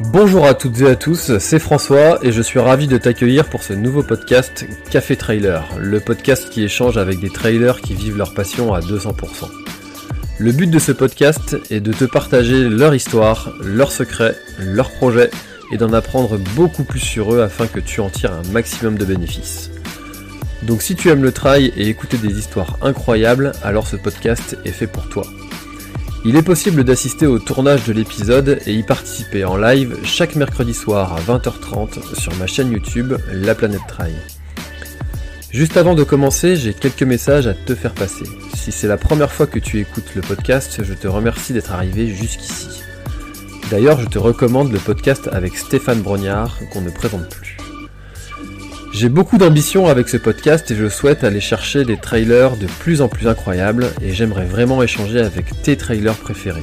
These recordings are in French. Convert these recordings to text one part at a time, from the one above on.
Bonjour à toutes et à tous, c'est François et je suis ravi de t'accueillir pour ce nouveau podcast Café Trailer, le podcast qui échange avec des trailers qui vivent leur passion à 200%. Le but de ce podcast est de te partager leur histoire, leurs secrets, leurs projets et d'en apprendre beaucoup plus sur eux afin que tu en tires un maximum de bénéfices. Donc si tu aimes le trail et écouter des histoires incroyables, alors ce podcast est fait pour toi. Il est possible d'assister au tournage de l'épisode et y participer en live chaque mercredi soir à 20h30 sur ma chaîne YouTube La Planète Trail. Juste avant de commencer, j'ai quelques messages à te faire passer. Si c'est la première fois que tu écoutes le podcast, je te remercie d'être arrivé jusqu'ici. D'ailleurs, je te recommande le podcast avec Stéphane Brognard qu'on ne présente plus. J'ai beaucoup d'ambition avec ce podcast et je souhaite aller chercher des trailers de plus en plus incroyables et j'aimerais vraiment échanger avec tes trailers préférés.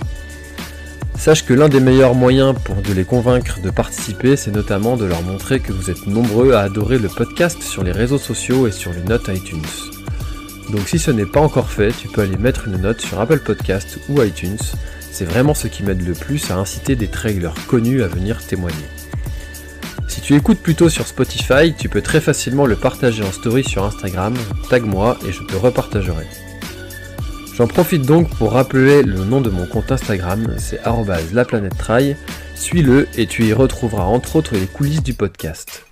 Sache que l'un des meilleurs moyens pour de les convaincre de participer, c'est notamment de leur montrer que vous êtes nombreux à adorer le podcast sur les réseaux sociaux et sur les notes iTunes. Donc si ce n'est pas encore fait, tu peux aller mettre une note sur Apple Podcast ou iTunes. C'est vraiment ce qui m'aide le plus à inciter des trailers connus à venir témoigner. Si tu écoutes plutôt sur Spotify, tu peux très facilement le partager en story sur Instagram, tag-moi et je te repartagerai. J'en profite donc pour rappeler le nom de mon compte Instagram, c'est @laplanètetrai. Suis-le et tu y retrouveras entre autres les coulisses du podcast.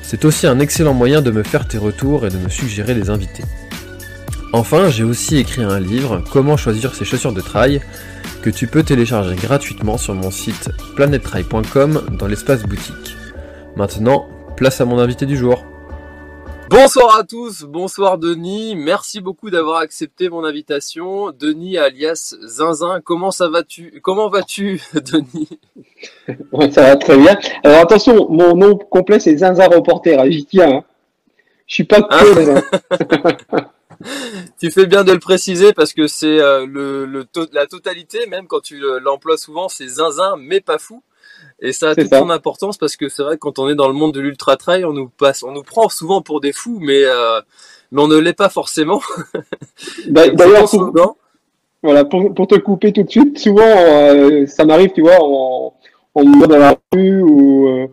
C'est aussi un excellent moyen de me faire tes retours et de me suggérer des invités. Enfin, j'ai aussi écrit un livre, Comment choisir ses chaussures de trail, que tu peux télécharger gratuitement sur mon site planettrail.com dans l'espace boutique. Maintenant, place à mon invité du jour. Bonsoir à tous, bonsoir Denis, merci beaucoup d'avoir accepté mon invitation. Denis alias Zinzin, comment ça va-tu Comment vas-tu Denis? Ça va très bien. Alors attention, mon nom complet c'est Zinzin Reporter, hein, j'y tiens. Hein. Je suis pas que hein tu fais bien de le préciser parce que c'est euh, le, la totalité, même quand tu l'emploies souvent, c'est zinzin mais pas fou. Et ça a toute son importance parce que c'est vrai que quand on est dans le monde de l'ultra trail, on nous passe, on nous prend souvent pour des fous, mais euh, mais on ne l'est pas forcément. D'ailleurs, voilà, pour, pour, te couper tout de suite, souvent euh, ça m'arrive, tu vois, on, on me voit dans la rue ou euh,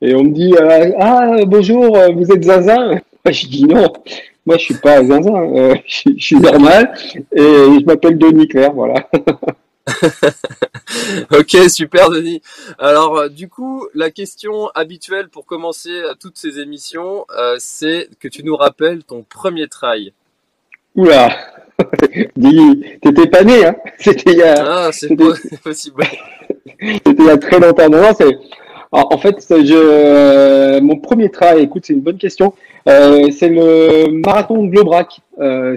et on me dit ah bonjour, vous êtes Zaza. Je dis non, moi je suis pas Zaza, je, je, suis normal et je m'appelle Denis Claire, voilà. ok, super Denis. Alors euh, du coup, la question habituelle pour commencer toutes ces émissions, euh, c'est que tu nous rappelles ton premier trail. Oula, Dis, t'étais pas né, hein C'était il y a. Ah, c'est possible. C'était il y a très longtemps. Non, c'est. En fait, je, mon premier trail, écoute, c'est une bonne question. Euh, c'est le marathon de Globrac.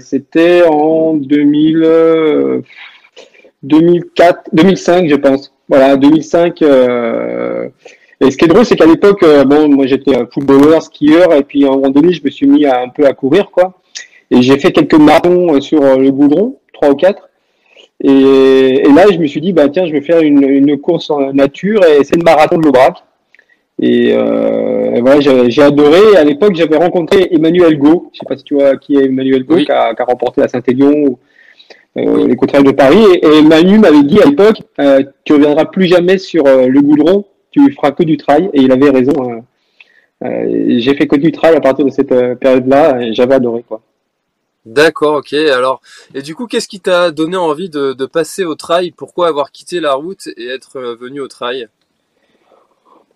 C'était en 2000. 2004, 2005, je pense. Voilà, 2005. Euh... Et ce qui est drôle, c'est qu'à l'époque, euh, bon, moi j'étais footballeur, skieur, et puis en randonnée, je me suis mis à, un peu à courir, quoi. Et j'ai fait quelques marathons euh, sur le goudron, trois ou quatre. Et, et, là, je me suis dit, bah tiens, je vais faire une, une course en nature, et c'est le marathon de l'Aubrac. Et, euh, voilà, j'ai adoré. À l'époque, j'avais rencontré Emmanuel Go. Je sais pas si tu vois qui est Emmanuel Go, qui, a, qui, a, remporté la Saint-Élion euh, les de Paris. Et, Manu m'avait dit à l'époque, euh, tu reviendras plus jamais sur euh, le goudron, tu feras que du trail. Et il avait raison. Hein. j'ai fait que du trail à partir de cette période-là. et J'avais adoré quoi. D'accord, ok. Alors, et du coup, qu'est-ce qui t'a donné envie de, de, passer au trail? Pourquoi avoir quitté la route et être venu au trail?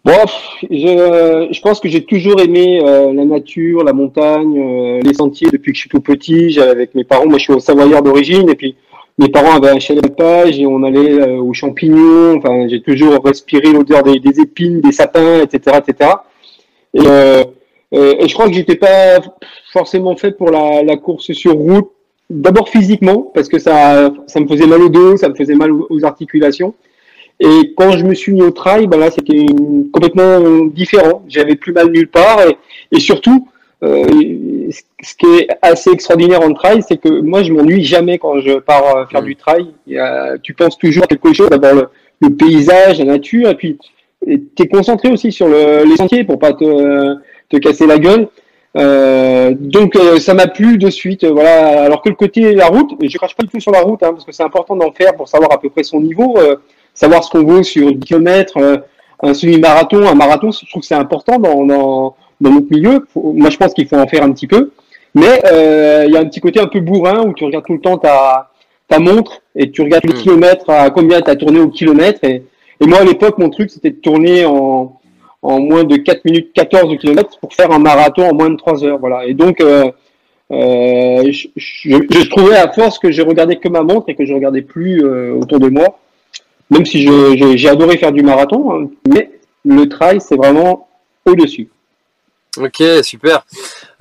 Bon, je, je, pense que j'ai toujours aimé euh, la nature, la montagne, euh, les sentiers depuis que je suis tout petit. Avec mes parents, moi je suis au Savoyard d'origine et puis mes parents avaient un chalet page et on allait aux champignons. Enfin, j'ai toujours respiré l'odeur des, épines, des sapins, etc., etc. Et, et je crois que j'étais pas forcément fait pour la, la course sur route. D'abord physiquement, parce que ça, ça me faisait mal au dos, ça me faisait mal aux articulations. Et quand je me suis mis au trail, ben là, c'était complètement différent. J'avais plus mal nulle part. Et, et surtout, euh, ce qui est assez extraordinaire en trail, c'est que moi, je m'ennuie jamais quand je pars euh, faire mm. du trail. tu penses toujours à quelque chose, d'abord le, le, paysage, la nature, et puis tu es concentré aussi sur le, les sentiers pour pas te, te casser la gueule. Euh, donc euh, ça m'a plu de suite. voilà. Alors que le côté la route, je crache pas du tout sur la route, hein, parce que c'est important d'en faire pour savoir à peu près son niveau savoir ce qu'on vaut sur 10 km, euh, un semi-marathon, un marathon, je trouve que c'est important dans, dans, dans, notre milieu. Moi, je pense qu'il faut en faire un petit peu. Mais euh, il y a un petit côté un peu bourrin où tu regardes tout le temps ta, ta montre et tu regardes les hmm. kilomètres, à combien tu as tourné au kilomètre. Et, et moi, à l'époque, mon truc, c'était de tourner en, en moins de 4 minutes 14 km pour faire un marathon en moins de 3 heures. Voilà. Et donc, euh, euh, je, je, je, trouvais à force que je regardais que ma montre et que je regardais plus euh, autour de moi même si j'ai adoré faire du marathon, hein, mais le trail, c'est vraiment au-dessus. Ok, super.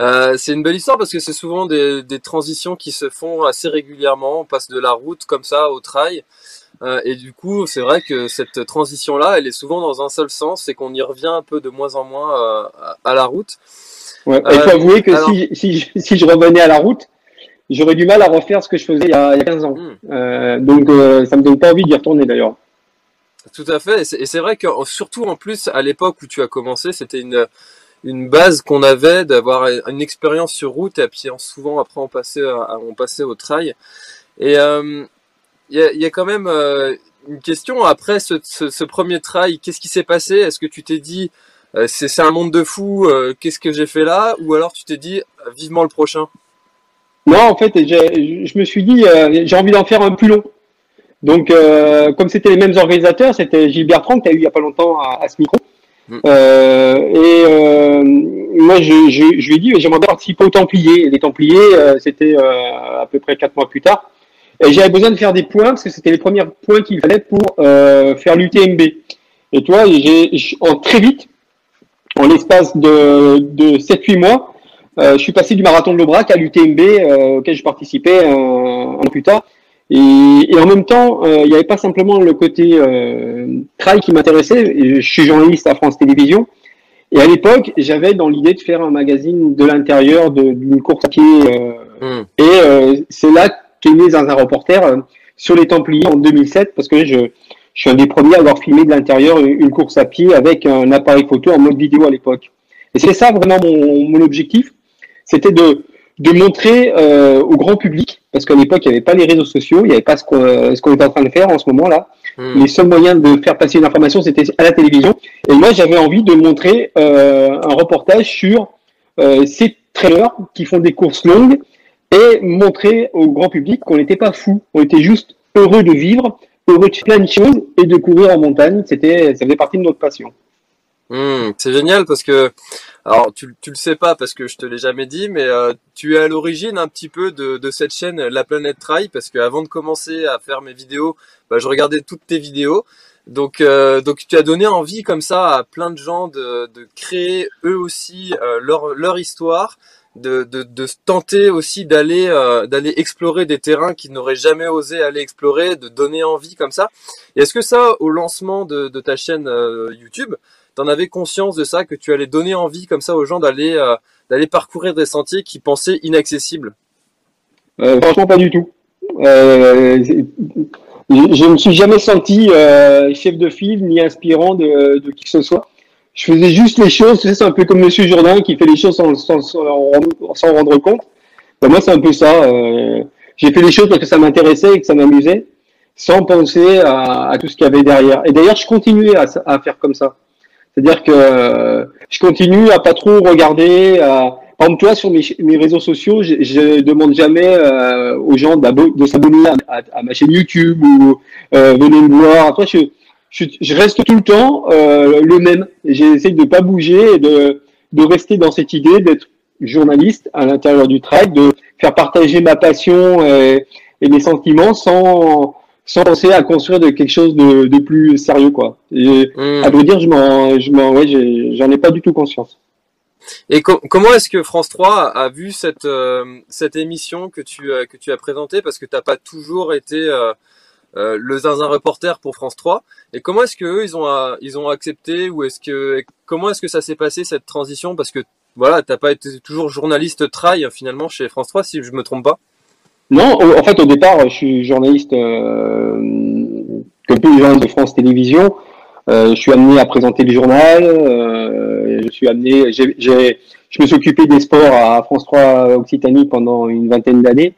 Euh, c'est une belle histoire parce que c'est souvent des, des, transitions qui se font assez régulièrement. On passe de la route comme ça au trail. Euh, et du coup, c'est vrai que cette transition-là, elle est souvent dans un seul sens, c'est qu'on y revient un peu de moins en moins euh, à la route. Ouais, il faut avouer que si, si, si, je revenais à la route, j'aurais du mal à refaire ce que je faisais il y a, il y a 15 ans. Hmm. Euh, donc euh, ça me donne pas envie d'y retourner d'ailleurs. Tout à fait. Et c'est vrai que surtout en plus à l'époque où tu as commencé, c'était une une base qu'on avait d'avoir une expérience sur route et puis souvent après on passait on passait au trail. Et euh, il y, a, y, a, quand même euh, une question après ce, ce, ce premier trail. Qu'est-ce qui s'est passé? Est-ce que tu t'es dit c'est un monde de fou Qu'est-ce que j'ai fait là? Ou alors tu t'es dit vivement le prochain? Non, en fait, je me suis dit, euh, j'ai envie d'en faire un plus long. Donc, euh, comme c'était les mêmes organisateurs, c'était Gilles Bertrand que tu as eu il n'y a pas longtemps à, ce micro. Mm. Euh, et moi, je, je, je, lui ai dit, j'aimerais bien participer aux Templiers. les Templiers, c'était à peu près quatre mois plus tard. Et j'avais besoin de faire des points parce que c'était les premiers points qu'il fallait pour faire l'UTMB. Et toi, j'ai en très vite, en l'espace de, de 7-8 mois, je suis passé du marathon de l'Aubrac à l'UTMB euh, auquel je participais un, an plus tard. Et, en même temps, euh, il n'y avait pas simplement le côté trail qui m'intéressait. Je suis journaliste à France Télévisions. Et à l'époque, j'avais dans l'idée de faire un magazine de l'intérieur d'une course à pied. Hmm. Et c'est là qu'est né un reporter sur les Templiers en 2007, parce que je, je suis un des premiers à avoir filmé de l'intérieur une course à pied avec un appareil photo en mode vidéo à l'époque. Et c'est ça vraiment mon, mon objectif c'était de, de montrer euh, au grand public, parce qu'à l'époque, il n'y avait pas les réseaux sociaux, il n'y avait pas ce qu'on ce est en train de faire en ce moment-là. Hmm. Les seuls moyens de faire passer une information, c'était à la télévision. Et moi, j'avais envie de montrer euh, un reportage sur euh, ces trailers qui font des courses longues et montrer au grand public qu'on n'était pas fou, on était juste heureux de vivre, heureux de plein de choses et de courir en montagne. C'était, ça faisait partie de notre passion. Hmm, c'est génial parce que alors tu, tu le sais pas parce que je te l'ai jamais dit, mais euh, tu es à l'origine un petit peu de, de, cette chaîne La Planète Trail parce que avant de commencer à faire mes vidéos, bah, je regardais toutes tes vidéos. Donc, euh, donc tu as donné envie comme ça à plein de gens de, de créer eux aussi euh, leur, leur histoire, de, de, de tenter aussi d'aller d'aller explorer des terrains qu'ils n'auraient jamais osé aller explorer, de donner envie comme ça. Et est-ce que ça, au lancement de, de ta chaîne YouTube, T'en avais conscience de ça, que tu allais donner envie comme ça aux gens d'aller euh, parcourir des sentiers qui pensaient inaccessibles euh, Franchement, pas du tout. Euh, je ne me suis jamais senti chef de file ni inspirant de, qui que ce soit. Je faisais juste les choses. C'est un peu comme Monsieur Jourdain qui fait les choses sans sans, rendre compte. Ben, moi, c'est un peu ça. J'ai fait les choses parce que ça m'intéressait et que ça m'amusait, sans penser à, tout ce qu'il y avait derrière. Et d'ailleurs, je continuais à faire comme ça. C'est-à-dire que euh, je continue à pas trop regarder. Euh, par exemple, toi, sur mes, mes réseaux sociaux, je, je demande jamais euh, aux gens de s'abonner à, ma chaîne YouTube ou euh, venez me voir. Après, je, je, je, reste tout le temps euh, le même. J'essaie de pas bouger et de, de rester dans cette idée d'être journaliste à l'intérieur du travail, de faire partager ma passion et mes sentiments sans sans penser à construire de quelque chose de, de plus sérieux quoi. Et hmm. à vrai dire, je m'en je m'en ouais, j'en ai, pas du tout conscience. Et comment est-ce que France 3 a vu cette euh, cette émission que tu que tu as présentée? Parce que t'as pas toujours été euh, euh, le zinzin reporter pour France 3 et comment est-ce que eux ils ont ils ont accepté ou est-ce que comment est-ce que ça s'est passé cette transition? Parce que voilà t'as pas été toujours journaliste trail finalement chez France 3 si je me trompe pas non, en fait, au départ, je suis journaliste euh, comme de France Télévisions. Euh, je suis amené à présenter le journal. Euh, je suis amené, je me suis occupé des sports à France 3 Occitanie pendant une vingtaine d'années.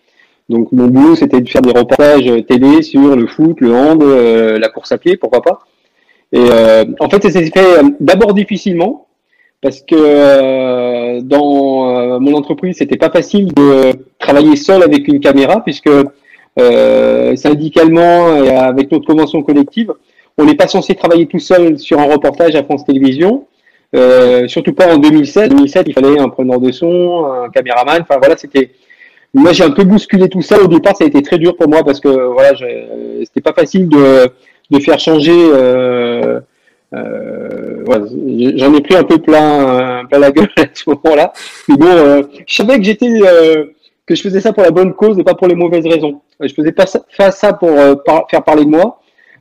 Donc mon boulot, c'était de faire des reportages télé sur le foot, le hand, euh, la course à pied, pourquoi pas. Et en fait, ça s'est fait d'abord difficilement parce que euh, dans euh, mon entreprise, c'était pas facile de travailler seul avec une caméra, puisque euh, syndicalement et avec notre convention collective, on n'est pas censé travailler tout seul sur un reportage à France Télévisions, euh, surtout pas en 2007. En 2007, il fallait un preneur de son, un caméraman. Enfin voilà, c'était. Moi, j'ai un peu bousculé tout ça. Au départ, ça a été très dur pour moi parce que voilà, c'était pas facile de, de faire changer. Euh, euh, j'en ai pris un peu plein, plein la gueule à ce moment-là. Mais bon, euh, je savais que j'étais, euh, que je faisais ça pour la bonne cause et pas pour les mauvaises raisons. Je faisais pas ça, ça pour faire parler de moi.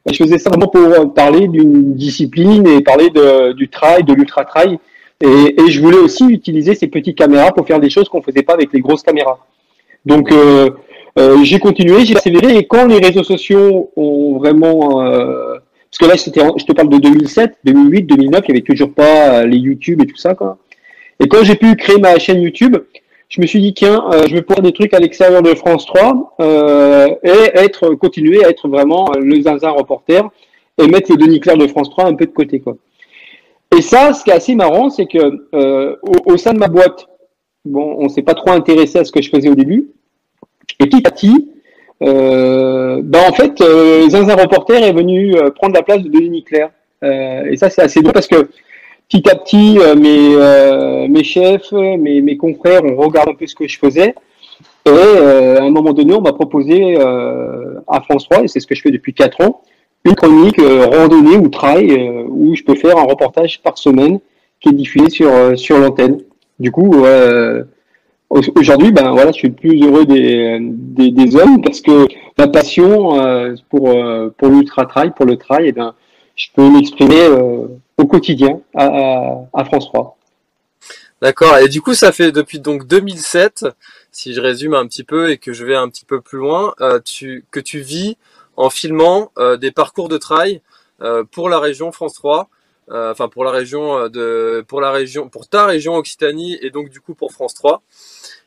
Je faisais ça vraiment pour parler d'une discipline et parler du trail, de l'ultra trail. Et, je voulais aussi utiliser ces petites caméras pour faire des choses qu'on faisait pas avec les grosses caméras. Donc euh, j'ai continué, j'ai accéléré et quand les réseaux sociaux ont vraiment parce que là, c'était, je te parle de 2007, 2008, 2009, il n'y avait toujours pas euh, les YouTube et tout ça, quoi. Et quand j'ai pu créer ma chaîne YouTube, je me suis dit, tiens, euh, je vais pouvoir des trucs à l'extérieur de France 3 euh, et être, continuer à être vraiment le zinzin reporter et mettre le Denis Claire de France 3 un peu de côté, quoi. Et ça, ce qui est assez marrant, c'est que euh, au, sein de ma boîte, bon, on s'est pas trop intéressé à ce que je faisais au début. Et petit à petit, euh, ben en fait, euh, Zinzin Reporter est venu euh, prendre la place de Denis Claire. Euh, et ça, c'est assez drôle parce que petit à petit, euh, mes, mes chefs, mes, mes confrères, on regarde un peu ce que je faisais. Et à un moment donné, on m'a proposé à France 3, et c'est ce que je fais depuis 4 ans, une chronique randonnée ou trail où je peux faire un reportage par semaine qui est diffusé sur, sur l'antenne. Du coup, euh, Aujourd'hui, ben voilà, je suis le plus heureux des, des, des hommes parce que ma passion euh, pour euh, pour l'ultra trail, pour le trail, et eh ben je peux m'exprimer euh, au quotidien à, à, France 3. D'accord. Et du coup, ça fait depuis donc 2007, si je résume un petit peu et que je vais un petit peu plus loin, tu, que tu vis en filmant des parcours de trail pour la région France 3. Enfin, pour la région de, pour la région, pour ta région Occitanie et donc du coup pour France 3.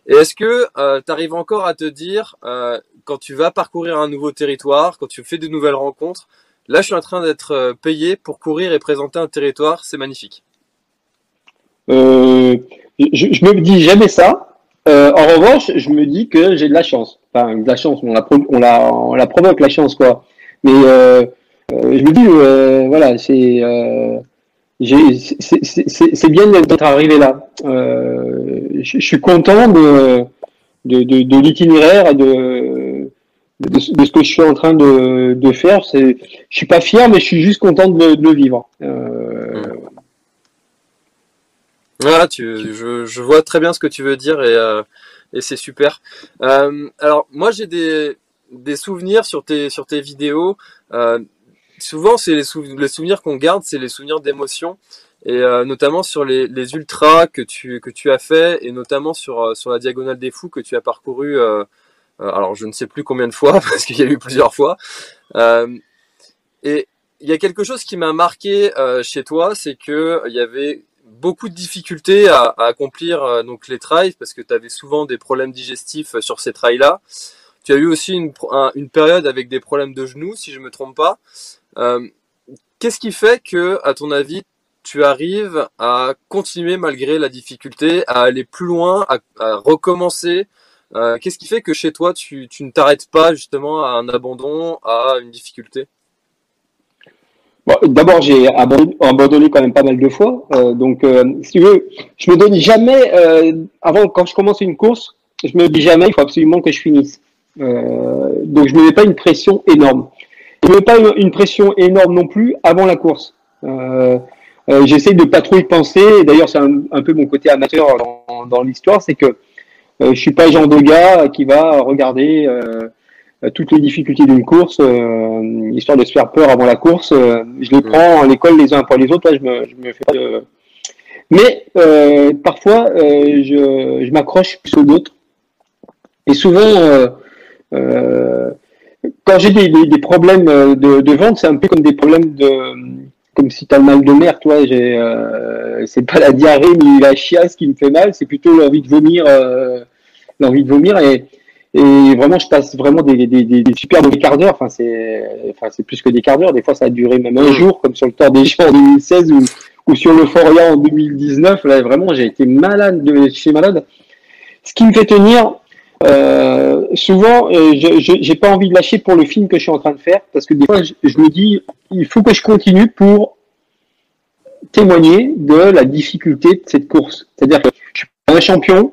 Et est-ce que euh, tu arrives encore à te dire, euh, quand tu vas parcourir un nouveau territoire, quand tu fais de nouvelles rencontres, là je suis en train d'être euh, payé pour courir et présenter un territoire, c'est magnifique euh, je, je me dis jamais ça. Euh, en revanche, je me dis que j'ai de la chance. Enfin, de la chance, on la, on la, on la provoque la chance, quoi. Mais euh, je me dis, voilà, c'est c'est bien d'être arrivé là. Euh, je, suis content de, de, l'itinéraire de, de, ce que je suis en train de, de faire. Je suis pas fier, mais je suis juste content de, le vivre. Euh... Ah, tu, je, vois très bien ce que tu veux dire et, euh, et c'est super. Alors moi j'ai des, des souvenirs sur tes, sur tes vidéos. Souvent, c'est les, souvenirs qu'on garde, c'est les souvenirs d'émotion. Et euh, notamment sur les, les, ultras que tu, que tu as fait, et notamment sur, euh, sur la Diagonale des Fous que tu as parcouru, euh, alors je ne sais plus combien de fois, parce qu'il y a eu plusieurs fois. et il y a quelque chose qui m'a marqué chez toi, c'est que il y avait beaucoup de difficultés à, accomplir donc les trails, parce que tu avais souvent des problèmes digestifs sur ces trails-là. Tu as eu aussi une, une période avec des problèmes de genoux, si je me trompe pas. Euh, qu'est-ce qui fait que, à ton avis, tu arrives à continuer malgré la difficulté, à aller plus loin, à, recommencer? Euh, Qu'est-ce qui fait que chez toi, tu, ne t'arrêtes pas justement à un abandon, à une difficulté? D'abord, j'ai abandonné quand même pas mal de fois. Euh, donc, si tu veux, je me donne jamais, avant, quand je commence une course, je me dis jamais, il faut absolument que je finisse. donc je ne mets pas une pression énorme. Je ne mets pas une pression énorme non plus avant la course. J'essaie de pas trop y penser. D'ailleurs, c'est un, peu mon côté amateur dans, dans l'histoire, c'est que je suis pas genre de gars qui va regarder euh, toutes les difficultés d'une course, euh, histoire de se faire peur avant la course. Euh, je les prends à l'école les uns après les autres. Là, je me, je me fais pas de... Mais parfois, je, je m'accroche plus aux autres. Et souvent, quand j'ai des, des, problèmes de, de vente, c'est un peu comme des problèmes de, comme si tu as le mal de mer, toi. J'ai, c'est pas la diarrhée ni la chiasse qui me fait mal, c'est plutôt l'envie de vomir, l'envie de vomir. Et et vraiment, je passe vraiment des, des, des, super des quarts d'heure. Enfin, c'est, enfin, c'est plus que des quarts d'heure. Des fois, ça a duré même un jour, comme sur le Tour des Champs en 2016 ou, ou sur le Foria en 2019. Là, vraiment, j'ai été malade de chez malade. Ce qui me fait tenir, euh, souvent, euh, je j'ai pas envie de lâcher pour le film que je suis en train de faire, parce que des fois, je, me dis, il faut que je continue pour témoigner de la difficulté de cette course. C'est-à-dire que je suis un champion,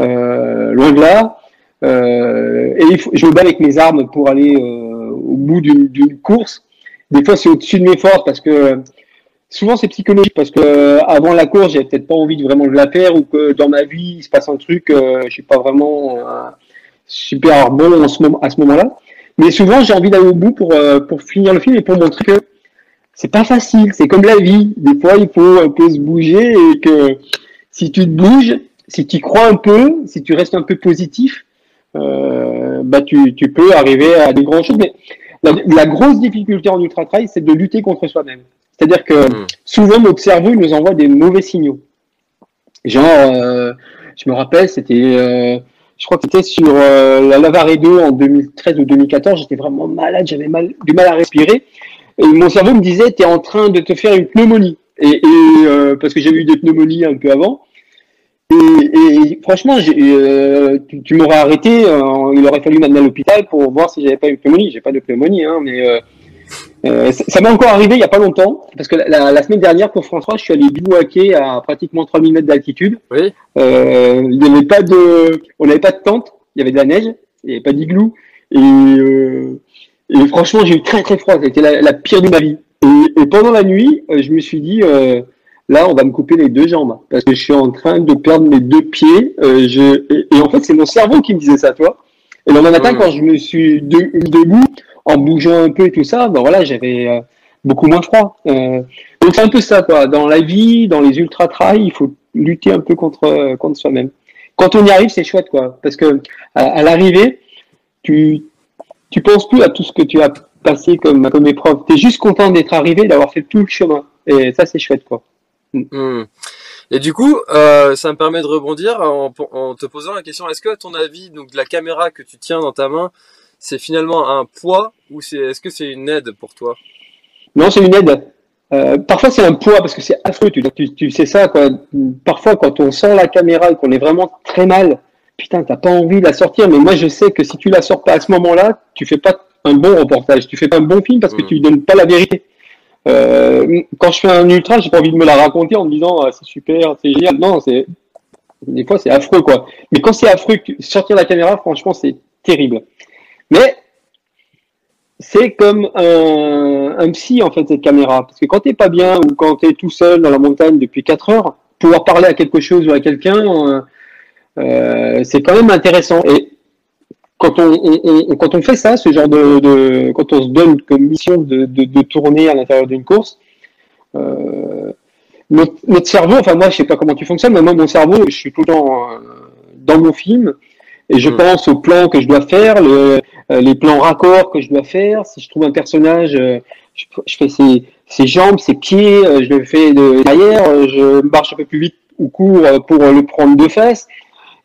euh, loin de là. Et je me bats avec mes armes pour aller au bout d'une course. Des fois, c'est au-dessus de mes forces parce que souvent c'est psychologique parce que euh, avant la course, j'ai peut-être pas envie de vraiment la faire ou que dans ma vie il se passe un truc, euh, je suis pas vraiment super bon en ce moment, à ce moment-là. Mais souvent, j'ai envie d'aller au bout pour pour finir le film et pour montrer que c'est pas facile. C'est comme la vie. Des fois, il faut un peu se bouger et que si tu te bouges, si tu crois un peu, si tu restes un peu positif, euh, bah tu, tu peux arriver à des grandes choses. Mais la, grosse difficulté en ultra trail, c'est de lutter contre soi-même. C'est-à-dire que hmm. souvent notre cerveau nous envoie des mauvais signaux. Genre, euh, je me rappelle, c'était, euh, je crois que c'était sur euh, la Lavaré 2 en 2013 ou 2014. J'étais vraiment malade, j'avais mal, du mal à respirer. Et mon cerveau me disait, tu es en train de te faire une pneumonie. Et, et euh, parce que j'avais eu des pneumonies un peu avant. Et, et franchement, tu, tu m'aurais arrêté, il aurait fallu m'amener à l'hôpital pour voir si j'avais pas une pneumonie. J'ai pas de pneumonie, hein, mais euh, euh ça m'est encore arrivé il y a pas longtemps, parce que la, la, semaine dernière pour François, je suis allé bivouaquer à pratiquement 3000 mètres d'altitude. Oui. Euh, il n'y avait pas de, on n'avait pas de tente, il y avait de la neige, il n'y avait pas d'igloo, et, et franchement, j'ai eu très très froid. C'était la, la, pire de ma vie. Et, et pendant la nuit, je me suis dit là, on va me couper les deux jambes parce que je suis en train de perdre mes deux pieds. Euh, je, et, en fait, c'est mon cerveau qui me disait ça, toi. Et le lendemain matin, quand je me suis de, debout, en bougeant un peu et tout ça, ben voilà, j'avais euh, beaucoup moins froid. Euh, donc c'est un peu ça, quoi. Dans la vie, dans les ultra trails, il faut lutter un peu contre contre soi-même. Quand on y arrive, c'est chouette, quoi, parce que à, l'arrivée, tu tu penses plus à tout ce que tu as passé comme comme épreuve. es juste content d'être arrivé, d'avoir fait tout le chemin. Et ça, c'est chouette, quoi. Hmm. Et du coup, euh, ça me permet de rebondir en, te posant la question est-ce que, à ton avis, donc la caméra que tu tiens dans ta main, c'est finalement un poids ou c'est est-ce que c'est une aide pour toi? Non, c'est une aide. Euh, parfois, c'est un poids parce que c'est affreux. Tu, tu, sais ça, quoi. Parfois, quand on sort la caméra et qu'on est vraiment très mal, putain, t'as pas envie de la sortir. Mais moi, je sais que si tu la sors pas à ce moment-là, tu fais pas un bon reportage. Tu fais pas un bon film parce que hmm. tu donnes pas la vérité. Euh, quand je fais un ultra, j'ai pas envie de me la raconter en me disant ah, c'est super, c'est génial. Non, c'est des fois c'est affreux quoi. Mais quand c'est affreux, sortir la caméra, franchement, c'est terrible. Mais c'est comme un, psy en fait cette caméra, parce que quand t'es pas bien ou quand t'es tout seul dans la montagne depuis 4 heures, pouvoir parler à quelque chose ou à quelqu'un, euh, euh, c'est quand même intéressant. Et quand on, quand on fait ça, ce genre de, quand on se donne comme mission de, de, tourner à l'intérieur d'une course, euh, notre, cerveau, enfin moi je sais pas comment tu fonctionnes, mais moi mon cerveau, je suis tout le temps dans mon film et je hmm. pense aux plans que je dois faire, le, euh, les plans raccords que je dois faire. Si je trouve un personnage, je, fais ses, ses, jambes, ses pieds, je le fais de derrière, je marche un peu plus vite ou cours pour le prendre de face.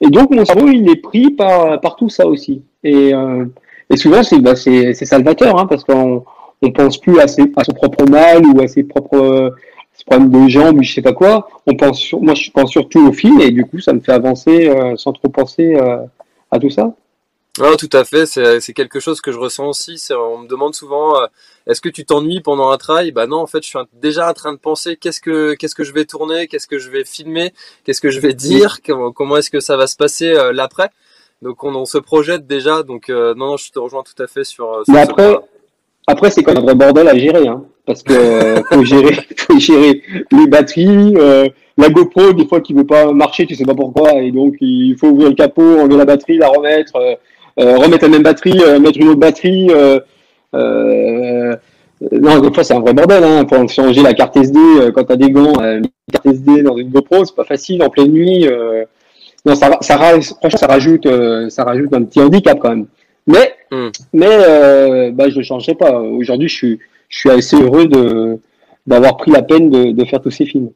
Et donc mon cerveau, il est pris par, par tout ça aussi. Et, euh, et souvent, c'est bah, salvateur, hein, parce qu'on on pense plus à, ses, à, son propre mal ou à ses propres problèmes de jambes ou je sais pas quoi. On pense sur, moi, je pense surtout au film et du coup, ça me fait avancer euh, sans trop penser euh, à tout ça. Ah, tout à fait, c'est quelque chose que je ressens aussi. On me demande souvent, euh, est-ce que tu t'ennuies pendant un trail Bah non, en fait, je suis déjà en train de penser qu'est-ce que qu'est-ce que je vais tourner, qu'est-ce que je vais filmer, qu'est-ce que je vais dire, comment, comment est-ce que ça va se passer euh, l'après. Donc on, se projette déjà. Donc non, non, je te rejoins tout à fait sur. Mais après, après c'est quand même un vrai bordel à gérer, hein, parce que faut gérer, faut gérer les batteries. la GoPro, des fois, qui veut pas marcher, tu sais pas pourquoi, et donc il faut ouvrir le capot, enlever la batterie, la remettre, remettre la même batterie, mettre une autre batterie. Euh, non, des fois, c'est un vrai bordel. Hein. Pour changer la carte SD euh, quand tu as des gants, euh, une carte SD dans une GoPro, c'est pas facile en pleine nuit. Euh. Non, ça, ça, franchement, ça rajoute, ça rajoute un petit handicap quand même. Mais, hmm. mais bah, je ne changerai pas. Aujourd'hui, je suis, je suis assez heureux d'avoir pris la peine de, faire tous ces films.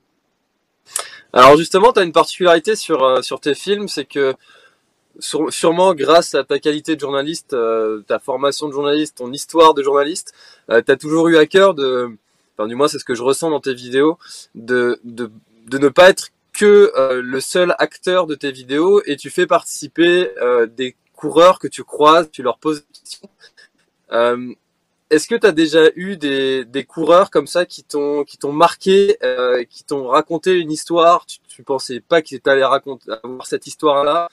Alors justement, tu as une particularité sur, sur tes films, c'est que sûrement grâce à ta qualité de journaliste, euh, ta formation de journaliste, ton histoire de journaliste, euh, tu as toujours eu à cœur de, enfin du moins c'est ce que je ressens dans tes vidéos, de, de, de ne pas être que euh, le seul acteur de tes vidéos et tu fais participer des coureurs que tu croises, tu leur poses des questions. Est-ce que tu as déjà eu des, des coureurs comme ça qui t'ont qui t'ont marqué, qui t'ont raconté une histoire? Tu, tu pensais pas qu'ils allaient raconter avoir cette histoire-là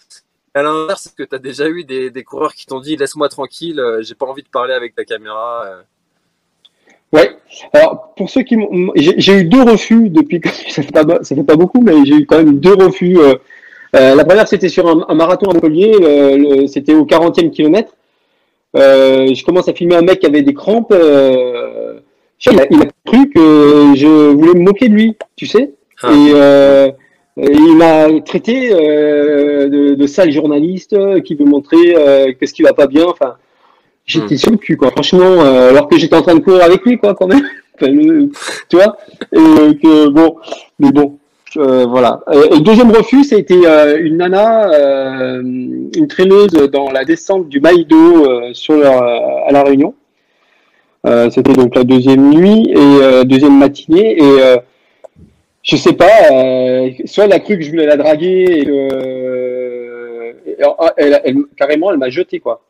à l'inverse, est-ce que tu as déjà eu des, coureurs qui t'ont dit laisse-moi tranquille, euh, j'ai pas envie de parler avec ta caméra euh? Ouais. Alors pour ceux qui m'ont, j'ai eu deux refus depuis que ça fait pas ça fait pas beaucoup, mais j'ai eu quand même deux refus. Euh, la première c'était sur un, marathon à Montpellier, c'était au 40e kilomètre. Je commence à filmer un mec qui avait des crampes. il, a, cru que je voulais me moquer de lui, tu sais. Ah. Et il m'a traité euh, de, de, sale journaliste euh, qui veut montrer euh, qu'est-ce qui va pas bien. Enfin, j'étais hmm. sur le cul, quoi. Franchement, euh, alors que j'étais en train de courir avec lui, quoi, quand même. tu vois Et que bon, mais bon, voilà. Et le deuxième refus, c'était une nana, une traîneuse dans la descente du Maïdo sur leur, à la Réunion. c'était donc la deuxième nuit et deuxième matinée et je sais pas, euh, soit elle a cru que je voulais la draguer et que euh, elle, elle, carrément elle m'a jeté quoi.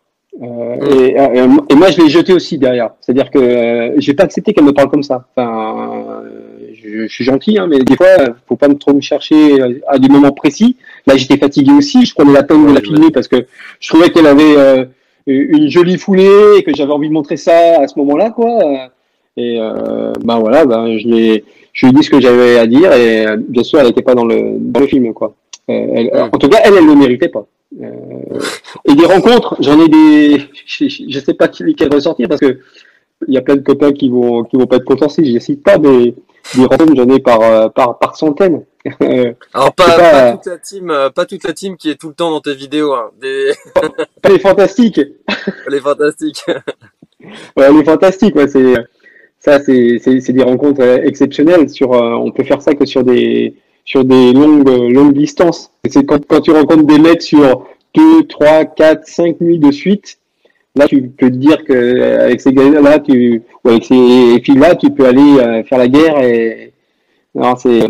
Euh, et, et, moi je l'ai jeté aussi derrière. C'est-à-dire que euh, j'ai pas accepté qu'elle me parle comme ça. Enfin, je, suis gentil, hein, mais des fois faut pas trop me chercher à des moments précis. Là j'étais fatigué aussi, je prenais la peine de la filmer parce que je trouvais qu'elle avait euh, une jolie foulée et que j'avais envie de montrer ça à ce moment-là quoi. Et ben voilà, ben je l'ai je lui ai dit ce que j'avais à dire et euh, bien sûr elle n'était pas dans le dans le film quoi. Euh, En tout cas elle elle ne le méritait pas. Euh, et des rencontres, j'en ai des, je, je sais pas lesquelles ressortir parce que il y a plein de copains qui vont qui vont pas être contents si je cite pas, mais des rencontres j'en ai par par par centaines. Alors pas, pas, toute la team, pas toute la team qui est tout le temps dans tes vidéos. Hein. Des... les fantastiques. les fantastiques. ouais, les fantastiques, ouais, c'est ça, c'est des rencontres euh, exceptionnelles. Sur, euh, on peut faire ça que sur des, sur des longues, longues distances. C'est quand, quand tu rencontres des mecs sur 2, 3, 4, 5 nuits de suite, là, tu peux te dire que avec ces gars-là, tu, ou avec ces filles-là, tu peux aller euh, faire la guerre et, non, c'est,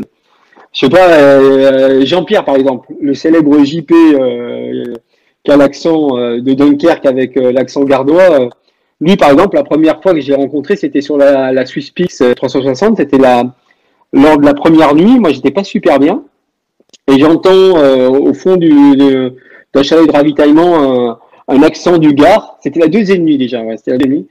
je sais pas, Jean-Pierre, par exemple, le célèbre JP, qui a l'accent de Dunkerque avec l'accent gardois, lui, par exemple, la première fois que j'ai rencontré, c'était sur la, la Pix 360. C'était la, lors de la première nuit. Moi, j'étais pas super bien. Et j'entends euh, au fond du, d'un chalet de ravitaillement un, accent du Gard. C'était la deuxième nuit déjà. Ouais, c'était la deuxième nuit.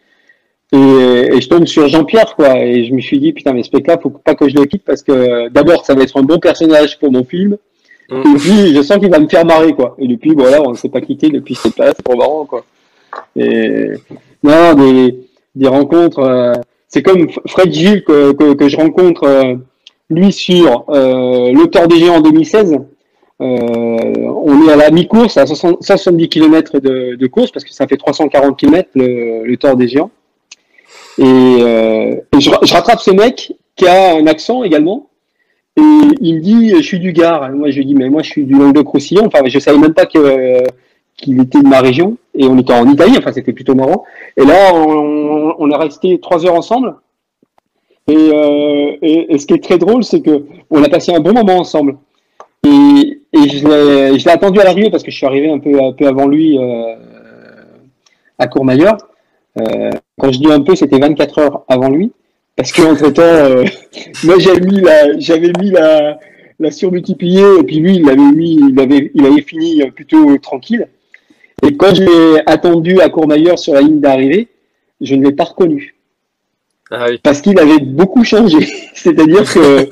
Et, et, je tombe sur Jean-Pierre, quoi. Et je me suis dit, putain, mais ce mec-là, faut pas que je le quitte parce que d'abord, ça va être un bon personnage pour mon film. Mm. Et puis, je sens qu'il va me faire marrer, quoi. Et depuis, voilà, on ne s'est pas quitté depuis cette place, c'est trop marrant, quoi. Et non, des, des rencontres. Euh, c'est comme Fred Gilles que, que, que je rencontre euh, lui sur euh, l'auteur des géants en 2016. On est à la mi-course, à 170 km de, course, parce que ça fait 340 km le, le des géants. Et, et je, rattrape ce mec qui a un accent également. Et il me dit, je suis du Gard. moi, je lui dis, mais moi, je suis du Languedoc-Roussillon. Enfin, je savais même pas qu'il était de ma région et on était en Italie, enfin c'était plutôt marrant. Et là, on, on est resté trois heures ensemble. Et, euh, et, ce qui est très drôle, c'est que on a passé un bon moment ensemble. Et, et je l'ai attendu à l'arrivée parce que je suis arrivé un peu, un peu avant lui euh, à Courmayeur. Euh, quand je dis un peu, c'était 24 heures avant lui. Parce qu'entre temps, euh, moi j'avais mis la, j'avais mis la, la surmultipliée et puis lui il avait mis, il avait, il avait fini plutôt tranquille. Et quand je l'ai attendu à Courmayeur sur la ligne d'arrivée, je ne l'ai pas reconnu. Ah Parce qu'il avait beaucoup changé. C'est-à-dire que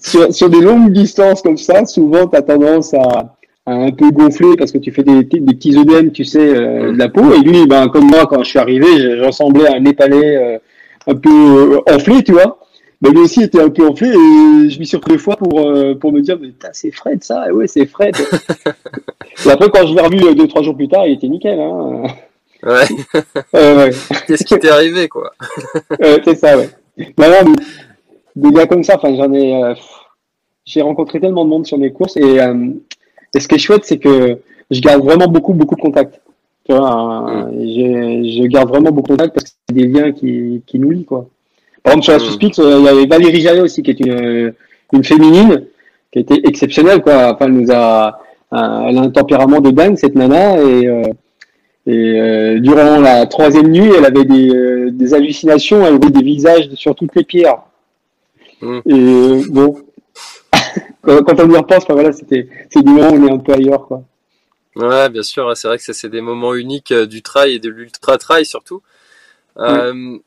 sur, des longues distances comme ça, souvent, tu as tendance à, un peu gonfler parce que tu fais des, des petits œdèmes, tu sais, euh, de la peau. Et lui, ben, comme moi, quand je suis arrivé, ressemblais à un Népalais euh, un peu euh, enflé, tu vois. Mais lui aussi était un peu enflé et je m'y suis deux fois pour, pour me dire, mais c'est Fred ça, et ouais, c'est Fred. et après, quand je l'ai revu deux, trois jours plus tard, il était nickel. Hein. Ouais. ouais. Qu'est-ce qui t'est arrivé, quoi C'est ça, ouais. Non, des gars comme ça, enfin, j'en ai. j'ai rencontré tellement de monde sur mes courses et et ce qui est chouette, c'est que je garde vraiment beaucoup, beaucoup de contacts. Tu vois, mm. je, garde vraiment beaucoup de contacts parce que c'est des liens qui, qui nous lient, quoi. Par exemple, sur la mm. Suspix, euh, il y avait Valérie Jallet aussi, qui est une, une féminine, qui a été exceptionnelle, quoi. Enfin, elle nous a, elle a un tempérament de dingue, cette nana, et, euh, et euh, durant la troisième nuit, elle avait des, des hallucinations, elle avait des visages sur toutes les pierres. Mm. Et bon, quand, on y repense, voilà, c'était c'est du moment où on est un peu ailleurs, quoi. Ouais, bien sûr, c'est vrai que ça c'est des moments uniques euh, du trail et de l'ultra trail surtout. Euh,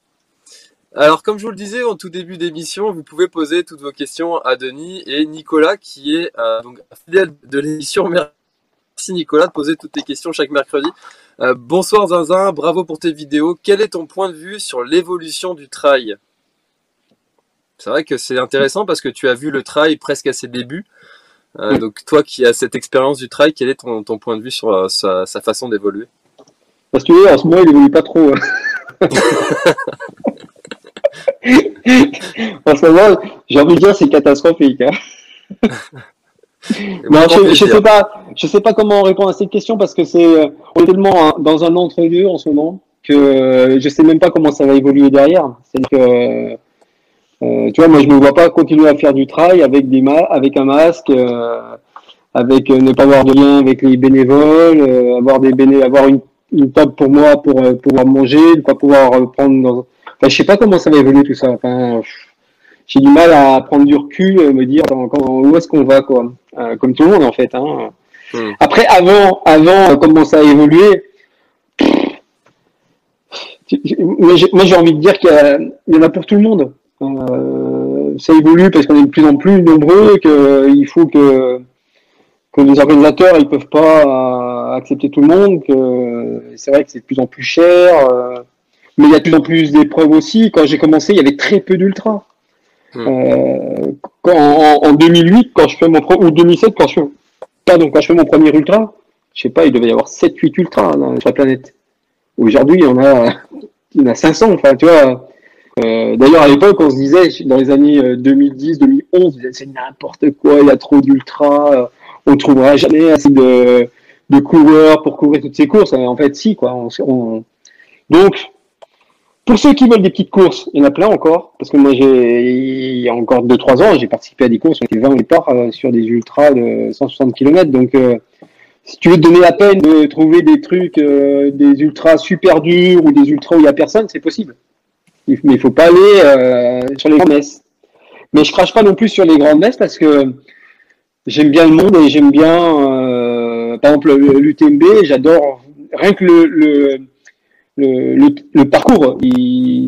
alors, comme je vous le disais en tout début d'émission, vous pouvez poser toutes vos questions à Denis et Nicolas, qui est euh, donc fidèle de l'émission. Merci Nicolas de poser toutes tes questions chaque mercredi. bonsoir Zinzin, bravo pour tes vidéos. Quel est ton point de vue sur l'évolution du trail? C'est vrai que c'est intéressant parce que tu as vu le trail presque à ses débuts. Euh, donc toi qui as cette expérience du trail, quel est ton, point de vue sur euh, sa, façon d'évoluer? Parce que en ce moment il évolue pas trop. Hein. en ce moment, j'ai envie de dire c'est catastrophique. Hein. non, je, je sais pas, je sais pas comment répondre à cette question parce que c'est euh, on est tellement dans un entre-deux en ce moment que je sais même pas comment ça va évoluer derrière. C'est que euh, tu vois, moi, je ne me vois pas continuer à faire du trail avec, des avec un masque, euh, avec euh, ne pas avoir de lien avec les bénévoles, avoir, des béné avoir une, une, table pour moi pour pouvoir manger, ne pas pouvoir prendre dans... Enfin, je sais pas comment ça va évoluer tout ça. Enfin, j'ai du mal à prendre du recul, me dire où est-ce qu'on va, quoi. comme tout le monde, en fait. Hein. Hmm. Après, avant, avant, comment ça a évolué, moi j'ai envie de dire qu'il y, y, en a pour tout le monde. Euh, ça évolue parce qu'on est de plus en plus nombreux, qu'il faut que, que les organisateurs ils peuvent pas euh, accepter tout le monde, que c'est vrai que c'est de plus en plus cher, euh, mais il y a de plus en plus d'épreuves aussi. Quand j'ai commencé, il y avait très peu d'ultra. Hmm. en, 2008, quand je fais mon ou 2007, quand je fais, pardon, quand je fais mon premier ultra, je sais pas, il devait y avoir 7-8 ultras sur la planète. Aujourd'hui, il y en a, il y en a 500. Enfin, tu vois, euh, d'ailleurs, à l'époque, on se disait, dans les années 2010, euh, 2011, c'est n'importe quoi, il y a trop d'ultra, euh, on trouvera jamais assez de, coureurs pour couvrir toutes ces courses. En fait, si, quoi. Donc, pour ceux qui veulent des petites courses, il y en a plein encore, parce que moi, j'ai, il y a encore 2-3 ans, j'ai participé à des courses, on était 20 au sur des ultras de 160 km, donc si tu veux te donner la peine de trouver des trucs, des ultras super durs ou des ultras où il n'y a personne, c'est possible mais il faut pas aller euh, sur les grandes messes. Mais je crache pas non plus sur les grandes messes parce que j'aime bien le monde et j'aime bien, euh, par exemple, l'UTMB, j'adore rien que le, le, le, le, parcours,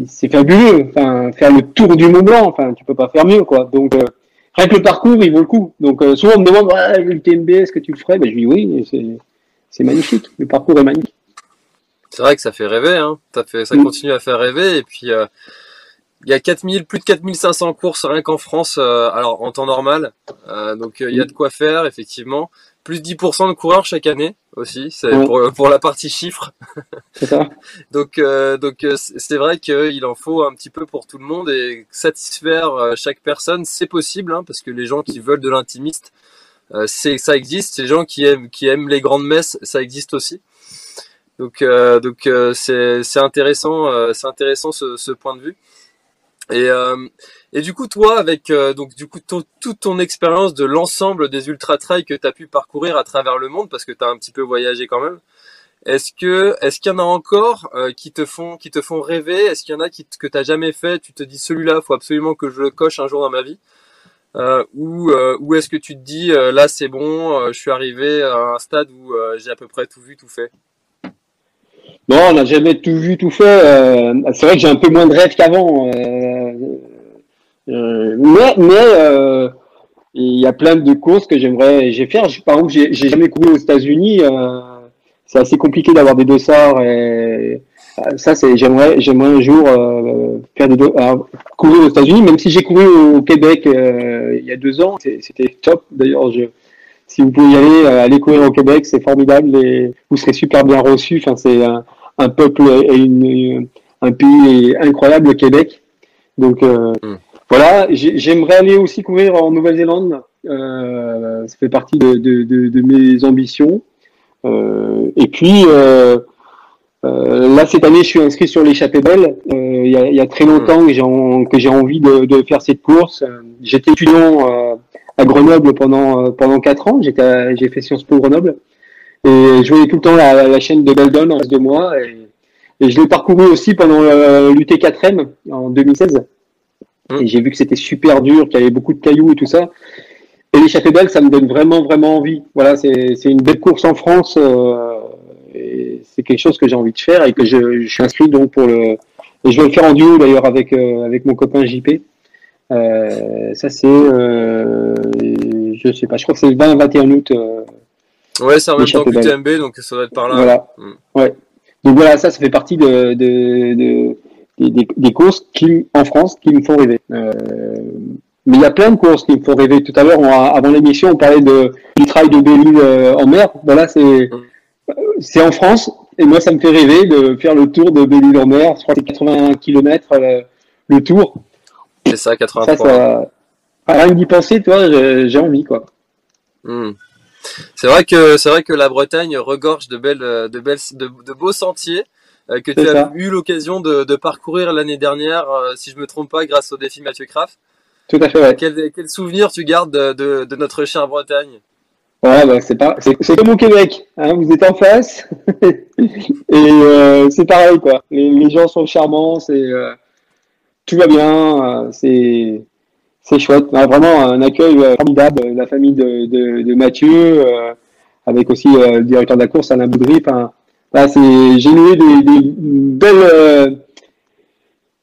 c'est fabuleux. Enfin, faire le tour du Mont Blanc, enfin, tu peux pas faire mieux, quoi. Donc, euh, rien que le parcours, il vaut le coup. Donc, souvent on me demande, l'UTMB, est-ce que tu le ferais? Ben, Je dis oui, c'est magnifique. Le parcours est magnifique. C'est vrai que ça fait rêver, hein. ça, fait, ça mm. continue à faire rêver. Et puis, euh, il y a 4000, plus de 4500 courses rien qu'en France, euh, alors en temps normal. Euh, donc, il y a de quoi faire, effectivement. Plus 10% de coureurs chaque année aussi, c'est pour, pour, la partie chiffres. C'est ça. donc, donc c'est vrai qu'il en faut un petit peu pour tout le monde et satisfaire chaque personne, c'est possible, hein, parce que les gens qui veulent de l'intimiste, c'est ça existe. Les gens qui aiment, qui aiment les grandes messes, ça existe aussi. Donc, euh, donc euh, c'est intéressant, euh, c'est intéressant ce, ce, point de vue. Et, et du coup, toi, avec donc du coup toute ton expérience de l'ensemble des ultra trails que tu as pu parcourir à travers le monde, parce que tu as un petit peu voyagé quand même. Est-ce que est-ce qu'il y en a encore qui te font qui te font rêver? Est-ce qu'il y en a qui que t'as jamais fait Tu te dis celui-là, faut absolument que je le coche un jour dans ma vie? Euh, ou ou est-ce que tu te dis là c'est bon, je suis arrivé à un stade où j'ai à peu près tout vu, tout fait? Non, on n'a jamais tout vu, tout fait. Euh, c'est vrai que j'ai un peu moins de rêves qu'avant. Euh, euh, mais mais il y a plein de courses que j'aimerais j'ai faire. Par exemple, j'ai jamais couru aux États-Unis. c'est assez compliqué d'avoir des dossards. Et, ça, c'est j'aimerais j'aimerais un jour faire des courir aux États-Unis. Même si j'ai couru au Québec il y a deux ans, c'était top. D'ailleurs, je si vous pouvez y aller, aller courir au Québec, c'est formidable et vous serez super bien reçu. Enfin, c'est un, un peuple et une, un pays incroyable, le Québec. Donc euh, hmm. voilà, j'aimerais aller aussi courir en Nouvelle-Zélande. Euh, ça fait partie de, de, de, de mes ambitions. Euh, et puis euh, euh, là cette année, je suis inscrit sur l'échappée belle. Il y a, y, a, très longtemps hmm. que j'ai envie de, de, faire cette course. J'étais étudiant à Grenoble pendant pendant quatre ans. J'ai fait Sciences Po Grenoble. Et je voyais tout le temps la, la chaîne de Beldon en face de moi. Et, et je l'ai parcouru aussi pendant euh, l'UT4M en 2016. Mmh. Et j'ai vu que c'était super dur, qu'il y avait beaucoup de cailloux et tout ça. Et l'échappée belle, ça me donne vraiment, vraiment envie. Voilà, c'est une belle course en France. Euh, et c'est quelque chose que j'ai envie de faire et que je, je, suis inscrit donc pour le. Et je vais le faire en duo d'ailleurs avec, euh, avec mon copain JP. Euh, ça c'est, euh, je sais pas, je crois que c'est le 20-21 août. Ouais, c'est en même temps que TMB, donc ça doit être par là. Voilà. Mm. Ouais. Donc voilà, ça, ça fait partie de, de, de des, des, courses qui, en France qui me font rêver. Euh, mais il y a plein de courses qui me font rêver. Tout à l'heure, avant l'émission, on parlait de, du trail de Belle-Île euh, en mer. Voilà, c'est mm. c'est en France. Et moi, ça me fait rêver de faire le tour de Belle-Île en mer. Je crois que c'est 81 km euh, le tour. C'est ça, 83. Ça, ça, rien d'y penser, toi, j'ai envie, quoi. Mm. C'est vrai que c'est vrai que la Bretagne regorge de belles, de belles, de, beaux sentiers euh, que tu as eu l'occasion de, de, parcourir l'année dernière, euh, si je me trompe pas, grâce au défi Mathieu Kraft. Tout à fait. Ouais. Quel, quel souvenir tu gardes de, notre chère Bretagne? Ouais, bah, c'est pas, c'est comme au Québec. Hein, vous êtes en face et euh, c'est pareil quoi. Les, les, gens sont charmants, c'est tout va bien, c'est c'est chouette. vraiment un accueil euh, formidable. La famille de, de, de Mathieu, euh, avec aussi euh, le directeur de la course, Alain Boudry. Enfin, là, c'est j'ai eu des, des, belles,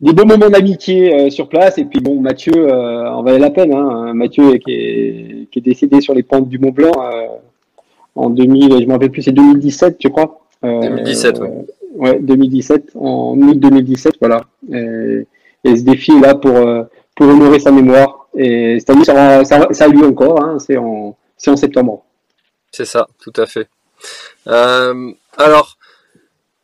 des beaux moments d'amitié sur place. Et puis bon, Mathieu en valait la peine. Hein. Mathieu qui est, qui est décédé sur les pentes du Mont Blanc en 2000, je m'en rappelle plus, c'est 2017, je crois. 2017, oui. Ouais, 2017, en août 2017, voilà. Et, et ce défi est là pour pour honorer sa mémoire. Et cette année, ça, ça, ça a lieu encore, hein, c'est en, en septembre. C'est ça, tout à fait. Euh, alors,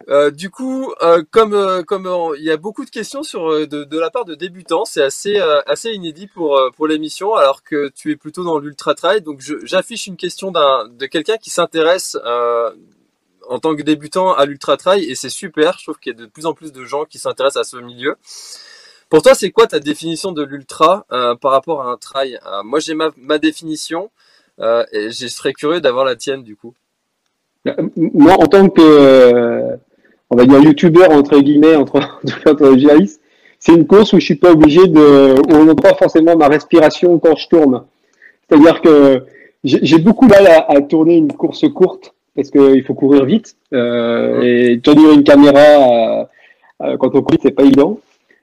euh, du coup, euh, comme euh, comme euh, il y a beaucoup de questions sur euh, de, de la part de débutants, c'est assez assez inédit pour pour l'émission, alors que tu es plutôt dans l'ultra trail. Donc, j'affiche une question d'un de quelqu'un qui s'intéresse en tant que débutant à l'ultra trail, et c'est super. Je trouve qu'il y a de plus en plus de gens qui s'intéressent à ce milieu. Pour toi, c'est quoi ta définition de l'ultra euh, par rapport à un trail? Euh, Moi, j'ai ma, ma, définition euh, et je serais curieux d'avoir la tienne du coup. Moi, en tant que, on va dire, youtubeur, entre guillemets, entre, entre c'est une course où je suis pas obligé de, où on pas forcément ma respiration quand je tourne. C'est-à-dire que j'ai beaucoup mal à, à, tourner une course courte parce qu'il faut courir vite euh, et tenir une caméra euh, quand on court, c'est pas évident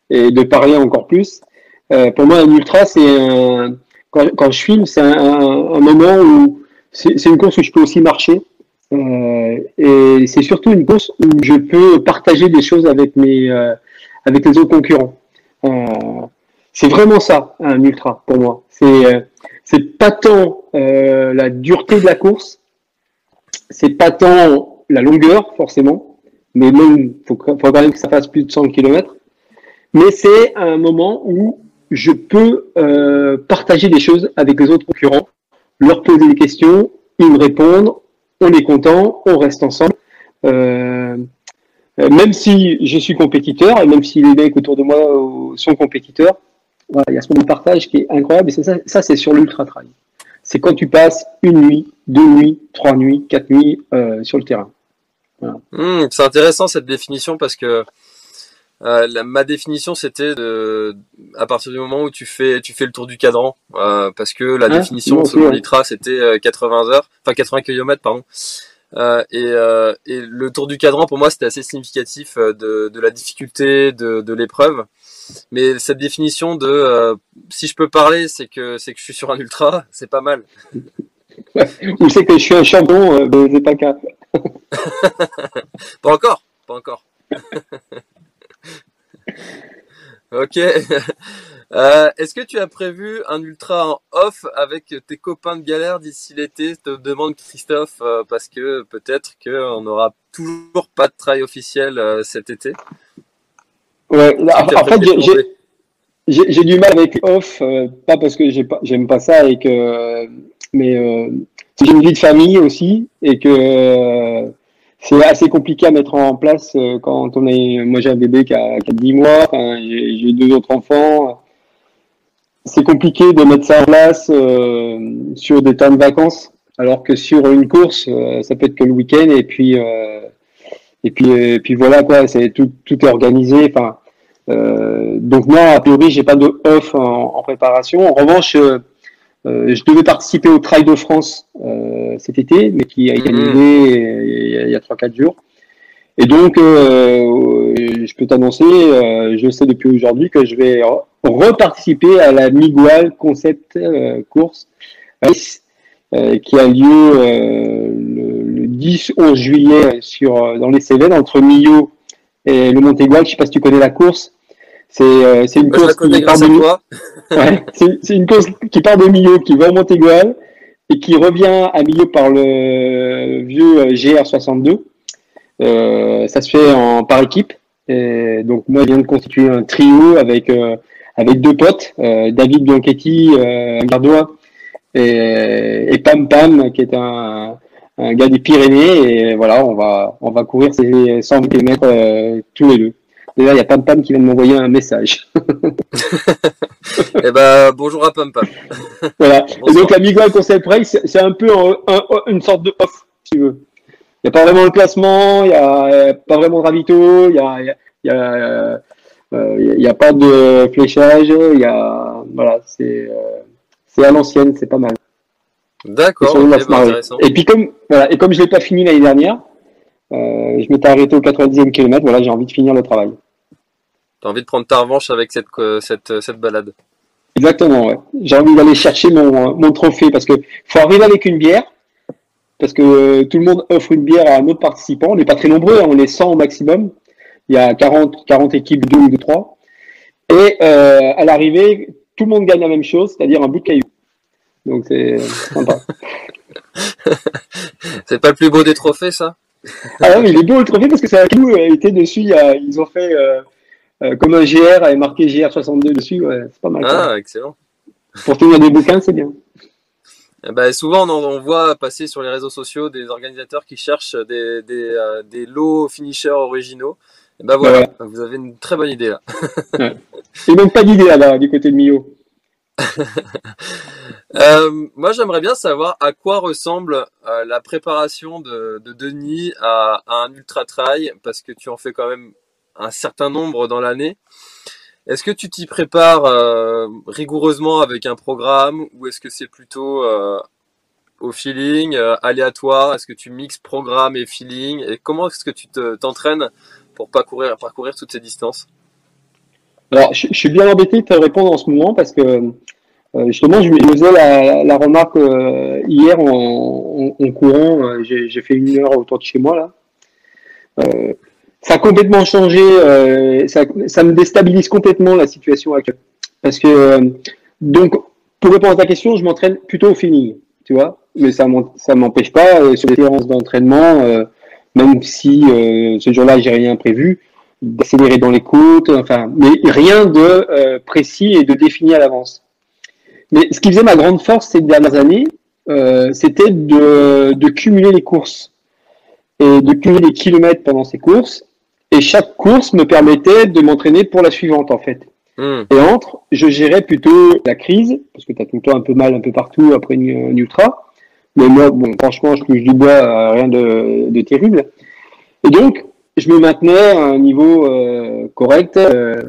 et de parler encore plus. Euh, pour moi, un ultra, c'est un, quand, quand, je filme, c'est un, un, moment où c'est une course où je peux aussi marcher. Euh, et c'est surtout une course où je peux partager des choses avec mes, euh, avec les autres concurrents. Euh, c'est vraiment ça, un ultra, pour moi. C'est, euh, c'est pas tant euh, la dureté de la course, c'est pas tant la longueur, forcément, mais même, faut, faut quand même que ça fasse plus de 100 km mais c'est un moment où je peux euh, partager des choses avec les autres concurrents, leur poser des questions, ils me répondent, on est content, on reste ensemble. Euh, même si je suis compétiteur et même si les mecs autour de moi euh, sont compétiteurs, il y a ce moment de partage qui est incroyable et ça, ça c'est sur l'ultra trail. C'est quand tu passes une nuit, deux nuits, trois nuits, quatre nuits sur le terrain. Mmh, c'est intéressant cette définition parce que euh, la, ma définition c'était de à partir du moment où tu fais tu fais le tour du cadran euh, parce que la définition selon l'ITRA c'était 80 euh, heures enfin 80 km pardon et, et, le tour du cadran, pour moi, c'était assez significatif de, de, la difficulté de, de l'épreuve. Mais cette définition de si je peux parler, c'est que c'est que je suis sur un ultra, c'est pas mal. Ou c'est que je suis un champion de pas pas encore, pas encore. ok. Euh, est-ce que tu as prévu un ultra en off avec tes copains de galère d'ici l'été? Te demande Christophe euh, parce que peut-être qu'on n'aura toujours pas de trail officiel euh, cet été. Ouais. en fait, j'ai du mal avec off, pas parce que j'aime pas, pas ça et que, mais j'ai une vie de famille aussi et que c'est assez compliqué à mettre en place euh, quand on est. Moi, j'ai un bébé qui a, qui a 10 mois, j'ai deux autres enfants. C'est compliqué de mettre ça en place euh, sur des temps de vacances, alors que sur une course, euh, ça peut être que le week-end et puis et puis et puis voilà quoi. C'est tout, tout est organisé. Enfin, donc moi, a priori, j'ai pas de off en, en préparation. En revanche, je devais participer au Trail de France cet été, mais qui a été mhm. annulé il y a 3-4 jours. Et donc, euh, je peux t'annoncer, euh, je sais depuis aujourd'hui que je vais reparticiper à la Miguel Concept euh, Course qui a lieu le, 10-11 juillet sur, dans les Cévennes, entre Millau et le Montégual. Je sais pas si tu connais la course. C'est une, bah, course qui part de... ouais, une course qui part de Millau, qui va au Montégual, et qui revient à milieu par le vieux euh, GR62. Euh, ça se fait en par équipe. Et donc moi, je viens de constituer un trio avec euh, avec deux potes, euh, David Bianchetti, euh, gardois, et, et, Pam Pam, qui est un, un gars des Pyrénées. Et voilà, on va on va courir ces 100 km tous les deux. D'ailleurs, il y a Pam Pam qui vient de m'envoyer un message. eh ben, bonjour à Pam Pam. voilà. Et donc, la Miguel Concept Race, c'est un peu une sorte de off, si tu veux. Il n'y a pas vraiment de classement, il n'y a, pas vraiment de ravito, il n'y a, y a, euh, y a, pas de fléchage, il y a, voilà, c'est, euh, c'est à l'ancienne, c'est pas mal. D'accord. et puis comme, voilà, et comme je l'ai pas fini l'année dernière, euh, je m'étais arrêté au 90e kilomètre, voilà, j'ai envie de finir le travail. T'as envie de prendre ta revanche avec cette, cette, cette balade. Exactement, ouais. J'ai envie d'aller chercher mon, mon trophée parce que faut arriver avec une bière. Parce que euh, tout le monde offre une bière à un autre participant. On n'est pas très nombreux, hein, on est 100 au maximum. Il y a 40, 40 équipes, 2 ou 2, 3. Et euh, à l'arrivée, tout le monde gagne la même chose, c'est-à-dire un bout de caillou. Donc c'est sympa. c'est pas le plus beau des trophées, ça? Ah non, mais il est beau le trophée parce que ça a été dessus. ils ont fait euh, euh, comme un GR et marqué GR62 dessus, ouais, c'est pas mal. Ah, excellent. Pour tenir des bouquins, c'est bien. Ben, souvent, on, voit passer sur les réseaux sociaux des organisateurs qui cherchent des, des, euh, des lots finishers originaux. Et eh ben voilà, vous avez une très bonne idée là. ouais. Et donc pas d'idée là du côté de Mio. euh, moi, j'aimerais bien savoir à quoi ressemble euh, la préparation de, de Denis à, à, un ultra trail, parce que tu en fais quand même un certain nombre dans l'année. Est-ce que tu t'y prépares euh, rigoureusement avec un programme ou est-ce que c'est plutôt euh, au feeling, euh, aléatoire? Est-ce que tu mixes programme et feeling? Et comment est-ce que tu t'entraînes pour parcourir, parcourir toutes ces distances? Alors, je, suis bien embêté de te répondre en ce moment parce que justement, je me faisais la, remarque hier en, en courant. J'ai fait une heure autour de chez moi là ça a complètement changé. Euh, ça, ça, me déstabilise complètement la situation actuelle. Parce que, euh, donc, pour répondre à ta question, je m'entraîne plutôt au feeling, tu vois. Mais ça ça m'empêche pas, euh, sur les séances d'entraînement, euh, même si ce jour-là, j'ai rien prévu, d'accélérer dans les côtes, enfin, mais rien de précis et de défini à l'avance. Mais ce qui faisait ma grande force ces dernières années, c'était de, de cumuler les courses et de cumuler les kilomètres pendant ces courses et chaque course me permettait de m'entraîner pour la suivante, en fait. Hmm. Et entre, je gérais plutôt la crise, parce que tu as tout le temps un peu mal un peu partout après une, ultra. Mais moi, bon, franchement, je touche du bois, rien de, de, terrible. Et donc, je me maintenais à un niveau euh, correct euh,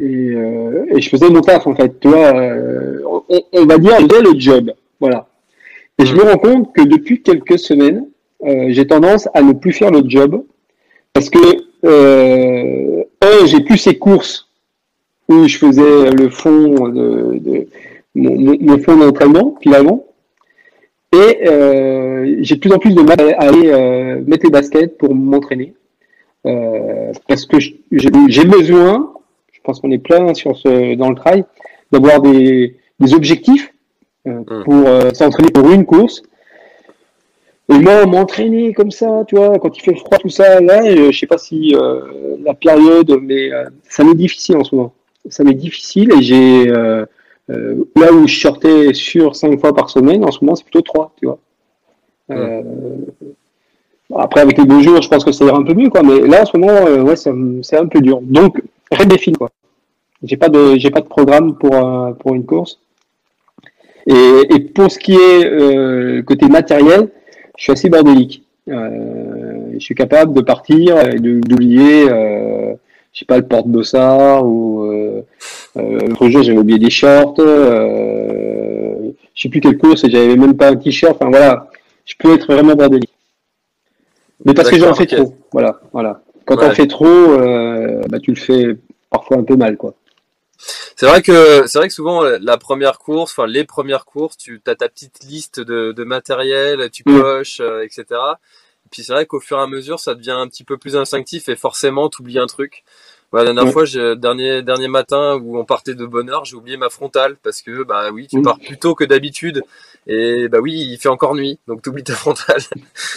et, euh, et, je faisais mon taf, en fait. Tu vois, on, on, va dire, faisais le job. Voilà. Et je me rends compte que depuis quelques semaines, j'ai tendance à ne plus faire le job parce que un, j'ai plus ces courses où je faisais le fond de, mon, fond d'entraînement finalement. Et euh, j'ai de plus en plus de mal à aller euh, mettre les baskets pour m'entraîner. Euh, parce que j'ai besoin, je pense qu'on est plein sur ce, dans le trail, d'avoir des, des, objectifs hum. pour s'entraîner pour une course. Et moi, m'entraîner comme ça, tu vois, quand il fait froid, tout ça, là, je sais pas si la période, mais ça m'est difficile en ce moment. Ça m'est difficile et j'ai euh, là où je sortais sur 5 fois par semaine, en ce moment, c'est plutôt 3, tu vois. Euh, après, avec les beaux jours, je pense que ça ira un peu mieux, quoi. Mais là, en ce moment, euh, ouais, c'est un peu dur. Donc, redéfine, quoi. J'ai pas de, j'ai pas de programme pour, pour une course. Et, et, pour ce qui est côté matériel, je suis assez bordélique. je suis capable de partir, d'oublier je sais pas, le porte-bossard ou euh, euh, l'autre jour j'avais oublié des shorts, euh, je sais plus quelle course et j'avais même pas un t-shirt. Enfin voilà, je peux être vraiment bordélique. Mais parce que j'en fais trop. Voilà, voilà. Quand on fait trop, euh, bah, tu le fais parfois un peu mal, quoi. C'est vrai que c'est vrai que souvent la première course, enfin les premières courses, tu as ta petite liste de, de matériel, tu mm. coches, euh, etc. Puis c'est vrai qu'au fur et à mesure, ça devient un petit peu plus instinctif et forcément, tu oublies un truc. la dernière fois, dernier dernier matin où on partait de bonne heure, j'ai oublié ma frontale parce que bah oui, tu pars plus tôt que d'habitude et bah oui, il fait encore nuit, donc tu oublies ta frontale.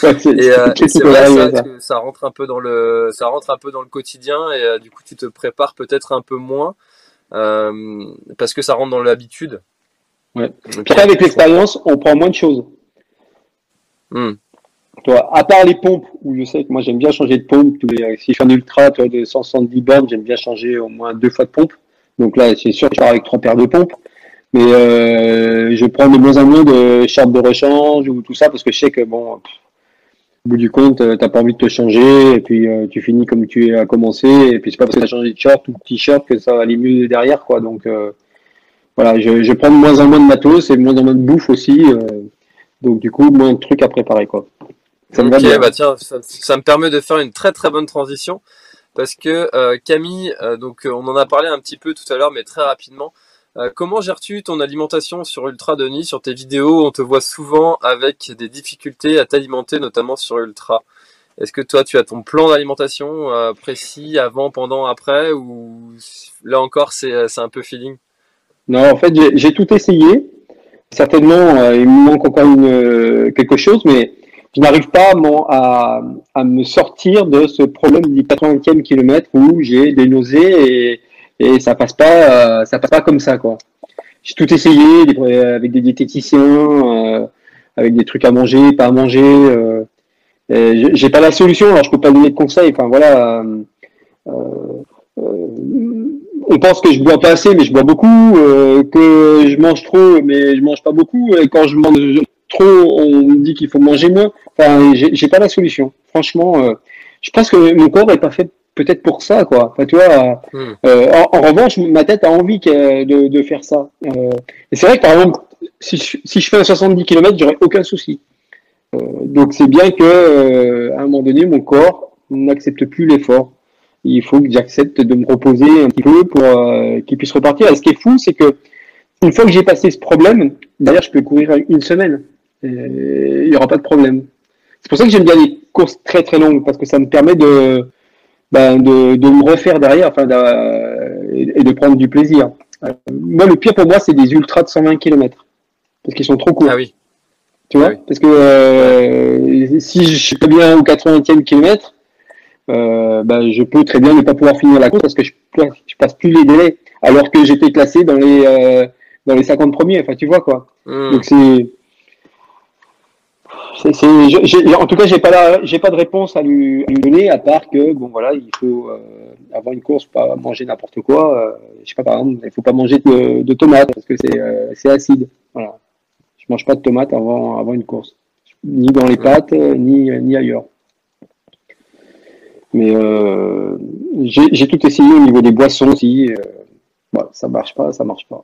et, euh, c'est vrai ça, que ça rentre un peu dans le ça rentre un peu dans le quotidien et euh, du coup tu te prépares peut-être un peu moins euh, parce que ça rentre dans l'habitude. Ouais. Puis avec l'expérience, on prend moins de choses. Hmm. Toi, à part les pompes, où je sais que moi j'aime bien changer de pompe, si je fais un ultra toi, de 170 bornes, j'aime bien changer au moins deux fois de pompe. Donc là, c'est sûr que je pars avec trois paires de pompes. Mais euh, je prends de moins en moins de charpes de rechange ou tout ça parce que je sais que bon, au bout du compte, euh, t'as pas envie de te changer et puis euh, tu finis comme tu as commencé et puis c'est pas parce que t'as changé de short ou de t-shirt que ça va aller mieux derrière quoi. Donc euh, voilà, je, je, prends de moins en moins de matos et de moins en moins de bouffe aussi. donc du coup, moins de trucs à préparer quoi. Ça me bah tiens, ça, me permet de faire une très très bonne transition parce que euh, Camille, euh, donc euh, on en a parlé un petit peu tout à l'heure, mais très rapidement. Comment gères-tu ton alimentation sur Ultra Denis? Sur tes vidéos, on te voit souvent avec des difficultés à t'alimenter, notamment sur Ultra. Est-ce que toi, tu as ton plan d'alimentation précis avant, pendant, après, ou là encore, c'est un peu feeling? Non, en fait, j'ai tout essayé. Certainement, il me manque encore une, quelque chose, mais je n'arrive pas à, à, me sortir de ce problème du 80e kilomètre où j'ai des nausées et, et ça passe pas, euh, ça passe pas comme ça quoi. J'ai tout essayé avec des diététiciens, euh, avec des trucs à manger, pas à manger. Euh, j'ai pas la solution, alors je peux pas donner de conseils. Enfin voilà. Euh, on pense que je bois pas assez, mais je bois beaucoup, que je mange trop, mais je mange pas beaucoup. Et quand je mange trop, on me dit qu'il faut manger moins. Enfin, j'ai pas la solution. Franchement, euh, je pense que mon corps est pas fait peut-être pour ça, quoi. Enfin, tu vois, hmm. euh, en, revanche, ma tête a envie de, de faire ça. Euh, et c'est vrai que par exemple, si je, si je fais un 70 km, j'aurais aucun souci. donc c'est bien que à un moment donné, mon corps n'accepte plus l'effort. Il faut que j'accepte de me reposer un petit peu pour qu'il puisse repartir. Et ce qui est fou, c'est que une fois que j'ai passé ce problème, d'ailleurs, je peux courir une semaine il n'y aura pas de problème. C'est pour ça que j'aime bien les courses très très longues, parce que ça me permet de, ben, de, de, me refaire derrière enfin, et de prendre du plaisir. moi, le pire pour moi, c'est des ultras de 120 km, parce qu'ils sont trop courts. Ah oui. Tu vois? Ah Parce que euh, si je suis pas bien au 80e kilomètre, euh, ben, je peux très bien ne pas pouvoir finir la course parce que je, je passe plus les délais, alors que j'étais classé dans les, euh, dans les 50 premiers. Enfin, tu vois quoi. Hmm. Donc c'est en tout cas, j'ai pas pas de réponse à lui, donner à part que bon voilà, il faut euh, avant une course pas manger n'importe quoi. Euh, je sais pas par exemple, il faut pas manger de, tomates parce que c'est euh, c'est acide. Voilà, je mange pas de tomates avant avant une course, ni dans les pâtes ni ni ailleurs. Mais j'ai tout essayé au niveau des boissons aussi. Voilà, ça marche pas, ça marche pas.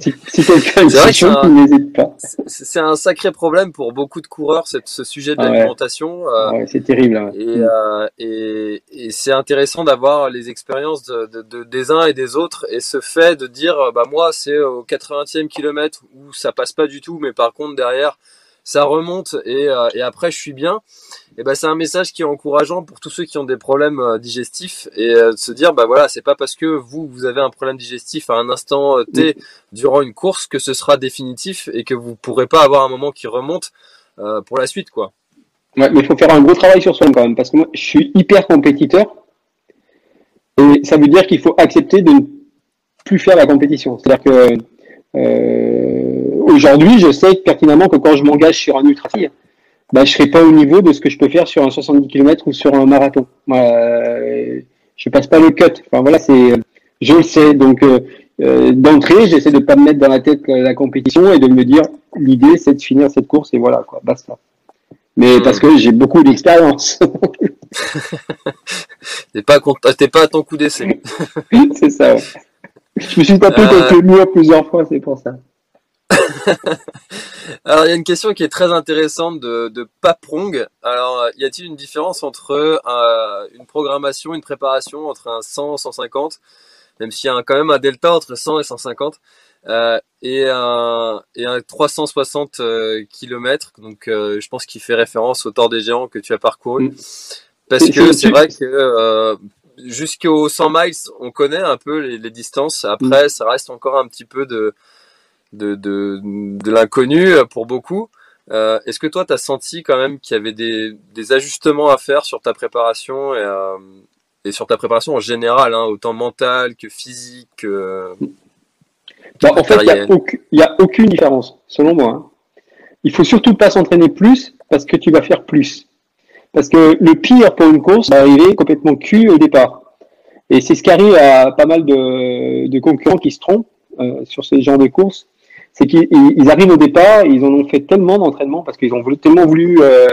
Si, quelqu'un est n'hésite pas. C'est un sacré problème pour beaucoup de coureurs, ce sujet de l'alimentation. Euh, c'est terrible. Hein. Euh, et, et, c'est intéressant d'avoir les expériences de, des uns et des autres. Et ce fait de dire, bah moi, c'est au 80e kilomètre où ça passe pas du tout, mais par contre derrière, ça remonte et, euh, et après je suis bien. Et ben c'est un message qui est encourageant pour tous ceux qui ont des problèmes euh, digestifs et euh, de se dire bah voilà c'est pas parce que vous vous avez un problème digestif à un instant T durant une course que ce sera définitif et que vous pourrez pas avoir un moment qui remonte pour la suite quoi. Ouais, mais il faut faire un gros travail sur soi quand même parce que moi je suis hyper compétiteur et ça veut dire qu'il faut accepter de ne plus faire la compétition. C'est-à-dire que aujourd'hui, je sais pertinemment que quand je m'engage sur un ultra bah, je serai pas au niveau de ce que je peux faire sur un 70 km ou sur un marathon. Euh, je passe pas le cut. Enfin voilà, c'est, je le sais. Donc euh, euh, d'entrée, j'essaie de pas me mettre dans la tête la compétition et de me dire l'idée c'est de finir cette course et voilà quoi, basta. Mais hmm. parce que j'ai beaucoup d'expérience. t'es pas t'es pas à ton coup d'essai. c'est ça. Je me suis tapé quelques euh. murs plusieurs fois, c'est pour ça. Alors, il y a une question qui est très intéressante de, de Paprong. Alors, y a-t-il une différence entre euh, une programmation, une préparation entre un 100 150, même s'il y a quand même un delta entre 100 et 150, euh, et, un, et un 360 euh, km, donc je pense qu'il fait référence au Tour des Géants que tu as parcouru. Mm. Parce que c'est vrai que jusqu'au 100 miles, on connaît un peu les, les distances. Après, mm. ça reste encore un petit peu de de, de, de l'inconnu pour beaucoup. Euh, Est-ce que toi, tu as senti quand même qu'il y avait des, des, ajustements à faire sur ta préparation et, euh, et sur ta préparation en général, hein, autant mentale que physique bah, En fait, il n'y a, aucune différence, selon moi. Hein. Il faut surtout pas s'entraîner plus parce que tu vas faire plus. Parce que le pire pour une course, c'est arriver complètement cul au départ. Et c'est ce qui arrive à pas mal de, de concurrents qui se trompent euh, sur ce genre de courses c'est qu'ils arrivent au départ, ils en ont fait tellement d'entraînement parce qu'ils ont tellement voulu euh,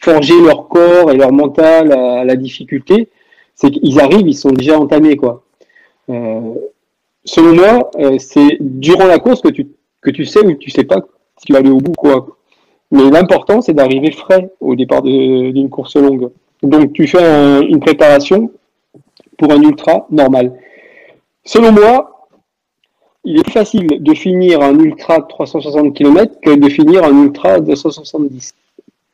forger leur corps et leur mental à, la difficulté, c'est qu'ils arrivent, ils sont déjà entamés quoi. Euh, selon moi, euh, c'est durant la course que tu que tu sais ou tu sais pas si tu vas aller au bout quoi. Mais l'important c'est d'arriver frais au départ d'une course longue. Donc tu fais une préparation pour un ultra normal. Selon moi, il est facile de finir un ultra de 360 km que de finir un ultra de 270.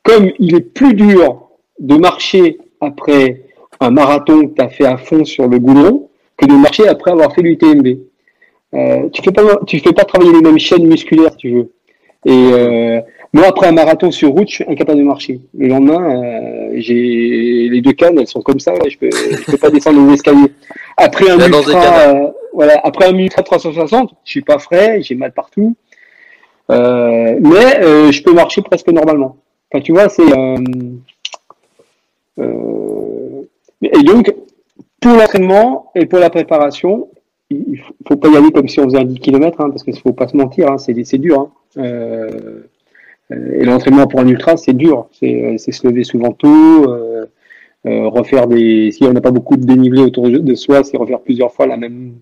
Comme il est plus dur de marcher après un marathon que tu as fait à fond sur le goudron que de marcher après avoir fait l'UTMB. Euh, tu fais pas, tu fais pas travailler les mêmes chaînes musculaires, si tu veux. Et euh, moi, après un marathon sur route, je suis incapable de marcher. Le lendemain, euh, j'ai les deux cannes, elles sont comme ça, je peux, je peux pas descendre les escaliers. Après un ultra, voilà, après un ultra 360, je suis pas frais, j'ai mal partout, euh, mais euh, je peux marcher presque normalement. Enfin, tu vois, c'est euh, euh et donc pour l'entraînement et pour la préparation, il faut, pas y aller comme si on faisait un 10 km, hein, parce qu'il faut pas se mentir, hein, c'est dur. Hein. Euh, et l'entraînement pour un ultra, c'est dur, c'est se lever souvent tôt. refaire des si on n'a pas beaucoup de dénivelé autour de soi c'est refaire plusieurs fois la même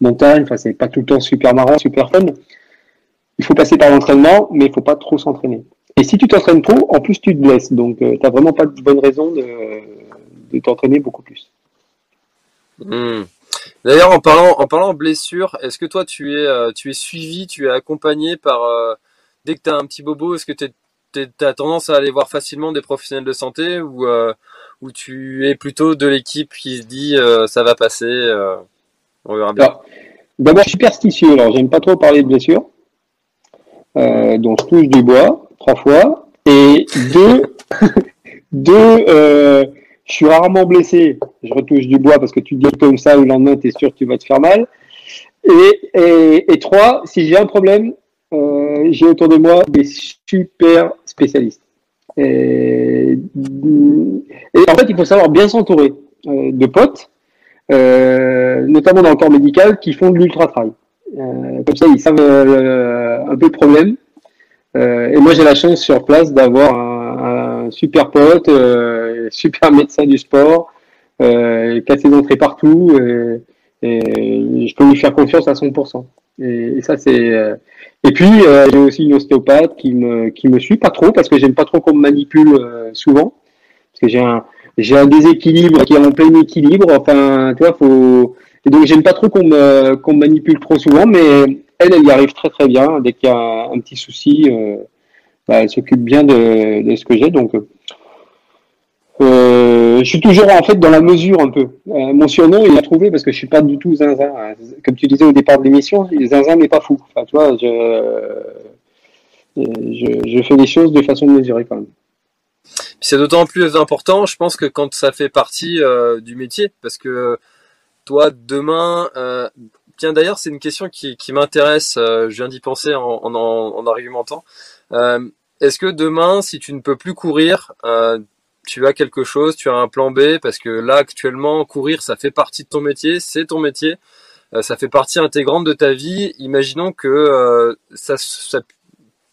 montagne. Enfin, c'est pas tout le temps super marrant, super fun. Il faut passer par l'entraînement, mais il faut pas trop s'entraîner. Et si tu t'entraînes trop, en plus tu te blesses. Donc, euh, tu n'as vraiment pas de bonne raison de, de t'entraîner beaucoup plus. Hmm. D'ailleurs, en parlant, en parlant blessure, est-ce que toi tu es, euh, tu es suivi, tu es accompagné par euh, dès que tu as un petit bobo, est-ce que tu as tendance à aller voir facilement des professionnels de santé ou, ou tu es plutôt de l'équipe qui se dit ça va passer D'abord, je suis superstitieux, alors j'aime pas trop parler de blessures. Euh, donc je touche du bois trois fois. Et deux, deux euh, je suis rarement blessé. Je retouche du bois parce que tu dis comme ça, le lendemain, tu es sûr que tu vas te faire mal. Et, trois, si j'ai un problème, euh, j'ai autour de moi des super spécialistes. Et, en fait, il faut savoir bien s'entourer euh, de potes euh, notamment dans le corps médical, qui font de l'ultra-trail. Comme ça, ils savent un peu le problème. et moi, j'ai la chance sur place d'avoir un, super pote, super médecin du sport, qui a ses entrées partout. et je peux lui faire confiance à 100%. Et, ça, c'est. Euh, et puis, euh, j'ai aussi une ostéopathe qui me, qui me suit pas trop parce que j'aime pas trop qu'on me manipule euh, souvent. Parce que j'ai un, j'ai un déséquilibre qui est en plein équilibre. Enfin, tu vois, faut. Et donc, j'aime pas trop qu'on me, qu'on me manipule trop souvent, mais elle, elle y arrive très très bien. Dès qu'il y a un, petit souci, bah, elle s'occupe bien de, ce que j'ai. Donc, euh, je suis toujours en fait dans la mesure un peu. Euh, mon surnom, il a trouvé parce que je suis pas du tout zinzin. Comme tu disais au départ de l'émission, zinzin n'est pas fou. Je, fais les choses de façon mesurée quand même. C'est d'autant plus important, je pense, que quand ça fait partie euh, du métier, parce que toi, demain, euh, tiens d'ailleurs, c'est une question qui, m'intéresse. je viens d'y penser en, en, en argumentant. Est-ce que demain, si tu ne peux plus courir, tu as quelque chose, tu as un plan B, parce que là actuellement courir ça fait partie de ton métier, c'est ton métier, euh, ça fait partie intégrante de ta vie. Imaginons que euh, ça,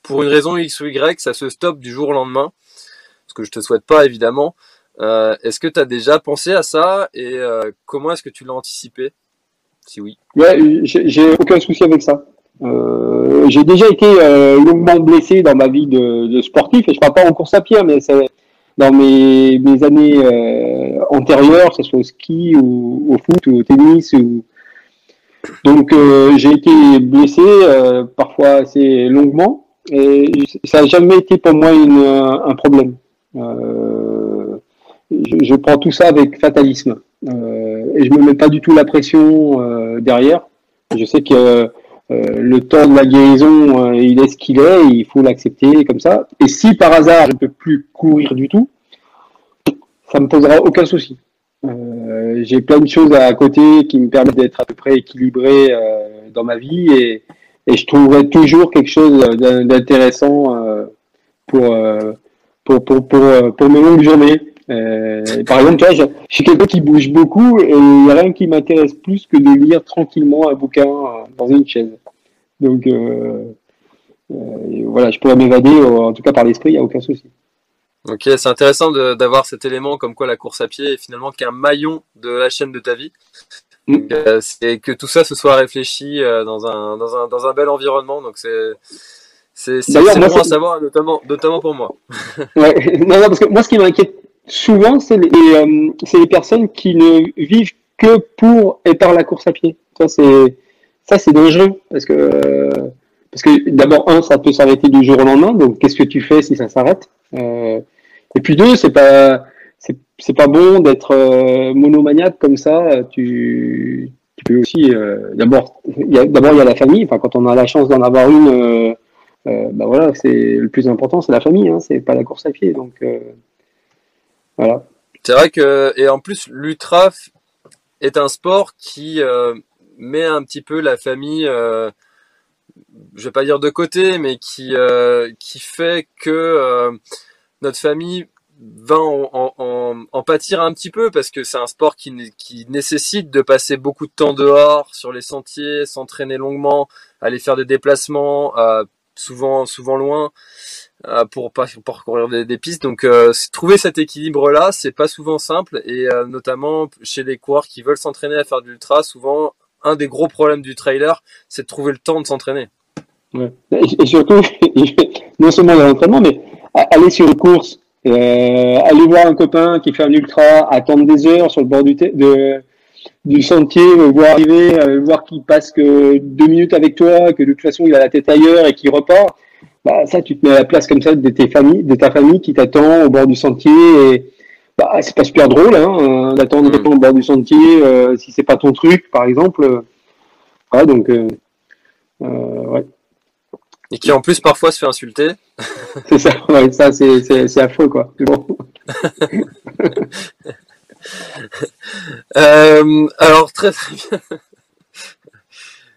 pour une raison X ou Y, ça se stoppe du jour au lendemain, ce que je te souhaite pas évidemment. Euh, est-ce que tu as déjà pensé à ça? Et comment est-ce que tu l'as anticipé? Si oui. Ouais, j'ai aucun souci avec ça. J'ai déjà été longuement blessé dans ma vie de, sportif et je parle pas en course à pied, mais c'est dans mes, années euh, antérieures, que ce soit au ski ou au foot ou au tennis. Donc euh, j'ai été blessé euh, parfois assez longuement et ça n'a jamais été pour moi un problème. Euh, je, prends tout ça avec fatalisme et je me mets pas du tout la pression derrière. Je sais que le temps de la guérison, il est ce qu'il est, il faut l'accepter comme ça. Et si par hasard je ne peux plus courir du tout, ça me posera aucun souci. Euh, j'ai plein de choses à côté qui me permettent d'être à peu près équilibré euh, dans ma vie et, je trouverai toujours quelque chose d'intéressant euh, pour, mes longues journées. par exemple, tu vois, je, je, suis quelqu'un qui bouge beaucoup et il n'y a rien qui m'intéresse plus que de lire tranquillement un bouquin dans une chaise. Donc voilà, je pourrais m'évader, en tout cas par l'esprit, il n'y a aucun souci. Ok, c'est intéressant d'avoir cet élément comme quoi la course à pied est finalement qu'un maillon de la chaîne de ta vie. Mm. Euh, c'est que tout ça se soit réfléchi euh, dans, un, dans, un, dans un bel environnement. Donc c'est c'est bon à savoir, notamment, notamment pour moi. ouais, non, non, parce que moi, ce qui m'inquiète souvent, c'est les, euh, les personnes qui ne vivent que pour et par la course à pied. Ça, c'est ça, c'est dangereux parce que parce que d'abord un, ça peut s'arrêter du jour au lendemain. Donc, qu'est-ce que tu fais si ça s'arrête euh, et puis deux, c'est pas c'est pas bon d'être euh, monomaniaque comme ça. Tu, peux aussi euh, d'abord d'abord il y a la famille. Enfin, quand on a la chance d'en avoir une, euh, bah voilà, c'est le plus important, c'est la famille. Hein, c'est pas la course à pied. Donc voilà. C'est vrai que et en plus l'ultra est un sport qui met un petit peu la famille je vais pas dire de côté, mais qui qui fait que notre famille va en, pâtir un petit peu parce que c'est un sport qui, qui, nécessite de passer beaucoup de temps dehors sur les sentiers, s'entraîner longuement, aller faire des déplacements, euh, souvent souvent loin euh, pour parcourir des, pistes. Donc euh, trouver cet équilibre là, c'est pas souvent simple et notamment chez les coureurs qui veulent s'entraîner à faire de l'ultra, souvent un des gros problèmes du trailer, c'est de trouver le temps de s'entraîner. Ouais. Et surtout, non seulement l'entraînement, mais aller sur une course, euh, aller voir un copain qui fait un ultra, attendre des heures sur le bord du, du sentier, voir arriver, euh, voir qu'il passe que deux minutes avec toi, que de toute façon il a la tête ailleurs et qu'il repart, bah ça tu te mets à la place comme ça de tes familles, de ta famille qui t'attend au bord du sentier et bah c'est pas super drôle hein, euh, d'attendre mmh. au bord du sentier euh, si c'est pas ton truc par exemple. Voilà donc euh, ouais et qui en plus parfois se fait insulter. c'est ça, ouais, ça c'est affreux quoi. Bon. euh, alors très très bien.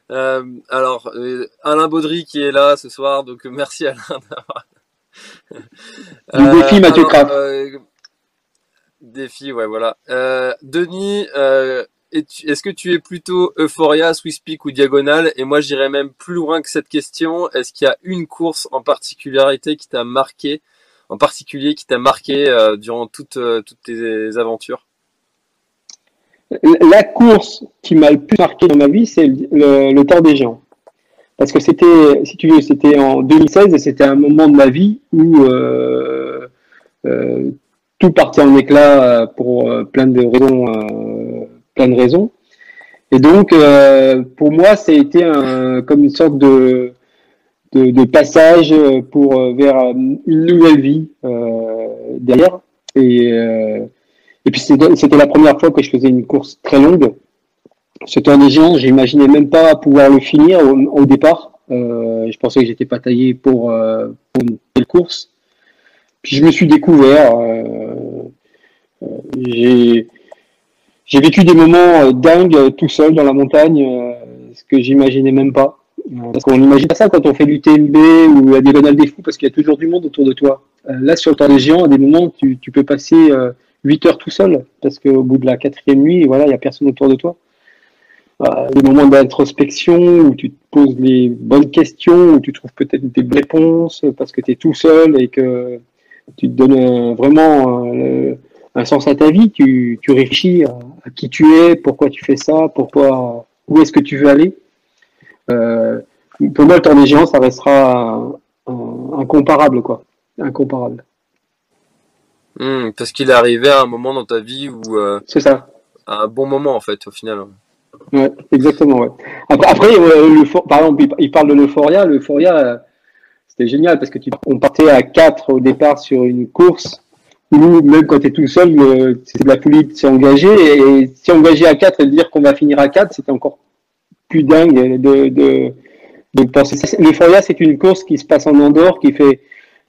Euh, alors euh, Alain Baudry qui est là ce soir, donc merci Alain d'avoir. Défi Mathieu Kraft. Euh, défi, ouais voilà. Denis, est-ce que tu es plutôt Euphoria, Swiss Peak ou Diagonale Et moi, j'irais même plus loin que cette question. Est-ce qu'il y a une course en particularité qui t'a marqué, en particulier qui t'a marqué euh, durant toutes, euh, toutes tes aventures? La course qui m'a le plus marqué dans ma vie, c'est le, le, des Géants. Parce que c'était, si tu veux, c'était en 2016 et c'était un moment de ma vie où euh, euh, tout partait en éclat pour euh, plein de raisons, euh, plein de raisons. Et donc, euh, pour moi, ça a été un, comme une sorte de, de, de passage pour vers une nouvelle vie derrière. Et et puis c'était la première fois que je faisais une course très longue. C'était un des géants, j'imaginais même pas pouvoir le finir au, départ. Euh, je pensais que j'étais pas taillé pour, euh, pour, une telle course. Puis je me suis découvert. Euh, euh j'ai vécu des moments euh, dingues tout seul dans la montagne, euh, ce que j'imaginais même pas. Parce qu'on n'imagine pas ça quand on fait du TMB ou la diagonale des fous, parce qu'il y a toujours du monde autour de toi. là, sur le temps des géants, à des moments, tu, tu peux passer 8 heures tout seul, parce qu'au bout de la quatrième nuit, voilà, il n'y a personne autour de toi. Euh, des moments d'introspection où tu te poses les bonnes questions, où tu trouves peut-être des réponses parce que tu es tout seul et que tu te donnes vraiment euh, un sens à ta vie, tu, tu réfléchis à, qui tu es, pourquoi tu fais ça, pourquoi, où est-ce que tu veux aller. Euh, pour moi, le temps des géants, ça restera incomparable, quoi. Incomparable. Hmm, parce qu'il est arrivé à un moment dans ta vie où. Euh, c'est ça. À un bon moment, en fait, au final. Ouais, exactement, ouais. Après, après le, par exemple, il parle de l'euphoria. L'euphoria, euh, c'était génial parce que tu, on partait à 4 au départ sur une course où, même quand tu es tout seul, c'est de la folie de s'engager. Et s'y engager à 4 et dire qu'on va finir à 4, c'était encore plus dingue de, de, de penser. L'euphoria, c'est une course qui se passe en Andorre, qui fait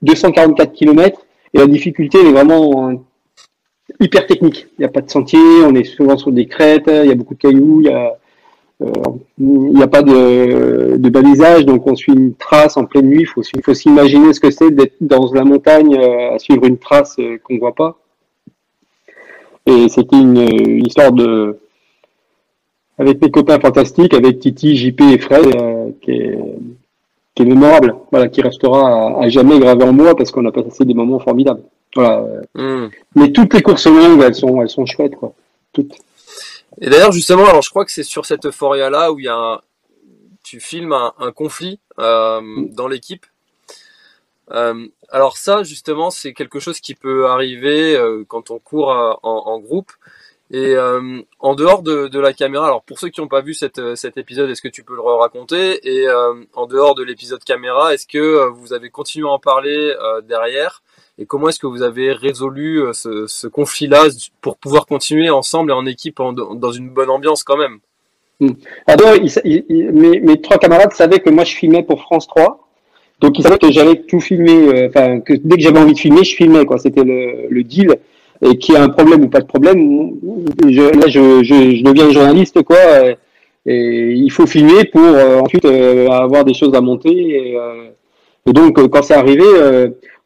244 km et la difficulté, elle est vraiment hyper technique. Il n'y a pas de sentier, on est souvent sur des crêtes, il y a beaucoup de cailloux, il n'y a, euh, a pas de, de, balisage, donc on suit une trace en pleine nuit. Il faut, faut s'imaginer ce que c'est d'être dans la montagne euh, à suivre une trace euh, qu'on ne voit pas. Et c'était une, une, histoire de avec mes copains fantastiques, avec Titi, JP et Fred, qui est qui est mémorable, voilà, qui restera à, jamais gravé en moi parce qu'on a passé des moments formidables. Voilà. Hmm. Mais toutes les courses longues, elles sont, elles sont chouettes, quoi. Toutes. Et d'ailleurs, justement, alors je crois que c'est sur cette euphoria là où il y a un, tu filmes un, un conflit euh, dans l'équipe. Euh, alors ça, justement, c'est quelque chose qui peut arriver euh, quand on court euh, en, en, groupe. Et euh, en dehors de, de, la caméra, alors pour ceux qui n'ont pas vu euh, cet épisode, est-ce que tu peux le raconter? Et en dehors de l'épisode caméra, est-ce que vous avez continué à en parler derrière? Et comment est-ce que vous avez résolu ce, ce conflit-là pour pouvoir continuer ensemble et en équipe en, dans une bonne ambiance quand même? Hmm. Alors, il, mes, mes, trois camarades savaient que moi je filmais pour France 3. Donc ils savaient que j'allais tout filmer, enfin que dès que j'avais envie de filmer, je filmais quoi. C'était le, le deal et qu'il y a un problème ou pas de problème, je, là je, je, je, deviens journaliste quoi. Et, il faut filmer pour euh, ensuite euh, avoir des choses à monter. Et, euh, et donc quand c'est arrivé,